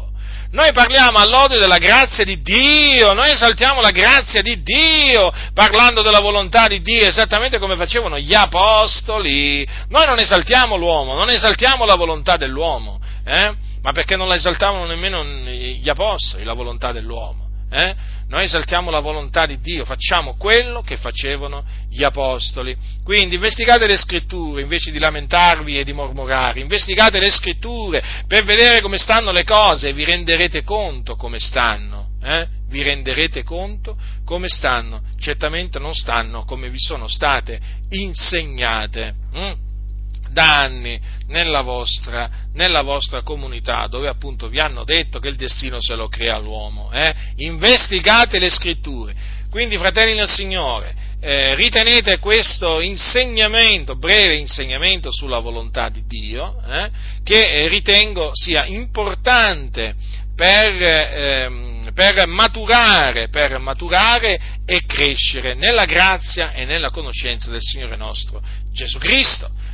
Noi parliamo all'odio della grazia di Dio, noi esaltiamo la grazia di Dio, parlando della volontà di Dio, esattamente come facevano gli apostoli. Noi non esaltiamo l'uomo, non esaltiamo la volontà dell'uomo, eh? ma perché non la esaltavano nemmeno gli apostoli, la volontà dell'uomo. Eh? Noi esaltiamo la volontà di Dio, facciamo quello che facevano gli apostoli. Quindi investigate le scritture invece di lamentarvi e di mormorare, investigate le scritture per vedere come stanno le cose e vi renderete conto come stanno. Eh? Vi renderete conto come stanno. Certamente non stanno come vi sono state insegnate. Hm? Da anni nella vostra, nella vostra, comunità, dove appunto vi hanno detto che il destino se lo crea l'uomo. Eh? Investigate le scritture. Quindi, fratelli del Signore, eh, ritenete questo insegnamento, breve insegnamento sulla volontà di Dio, eh, che ritengo sia importante per, ehm, per, maturare, per maturare e crescere nella grazia e nella conoscenza del Signore nostro Gesù Cristo.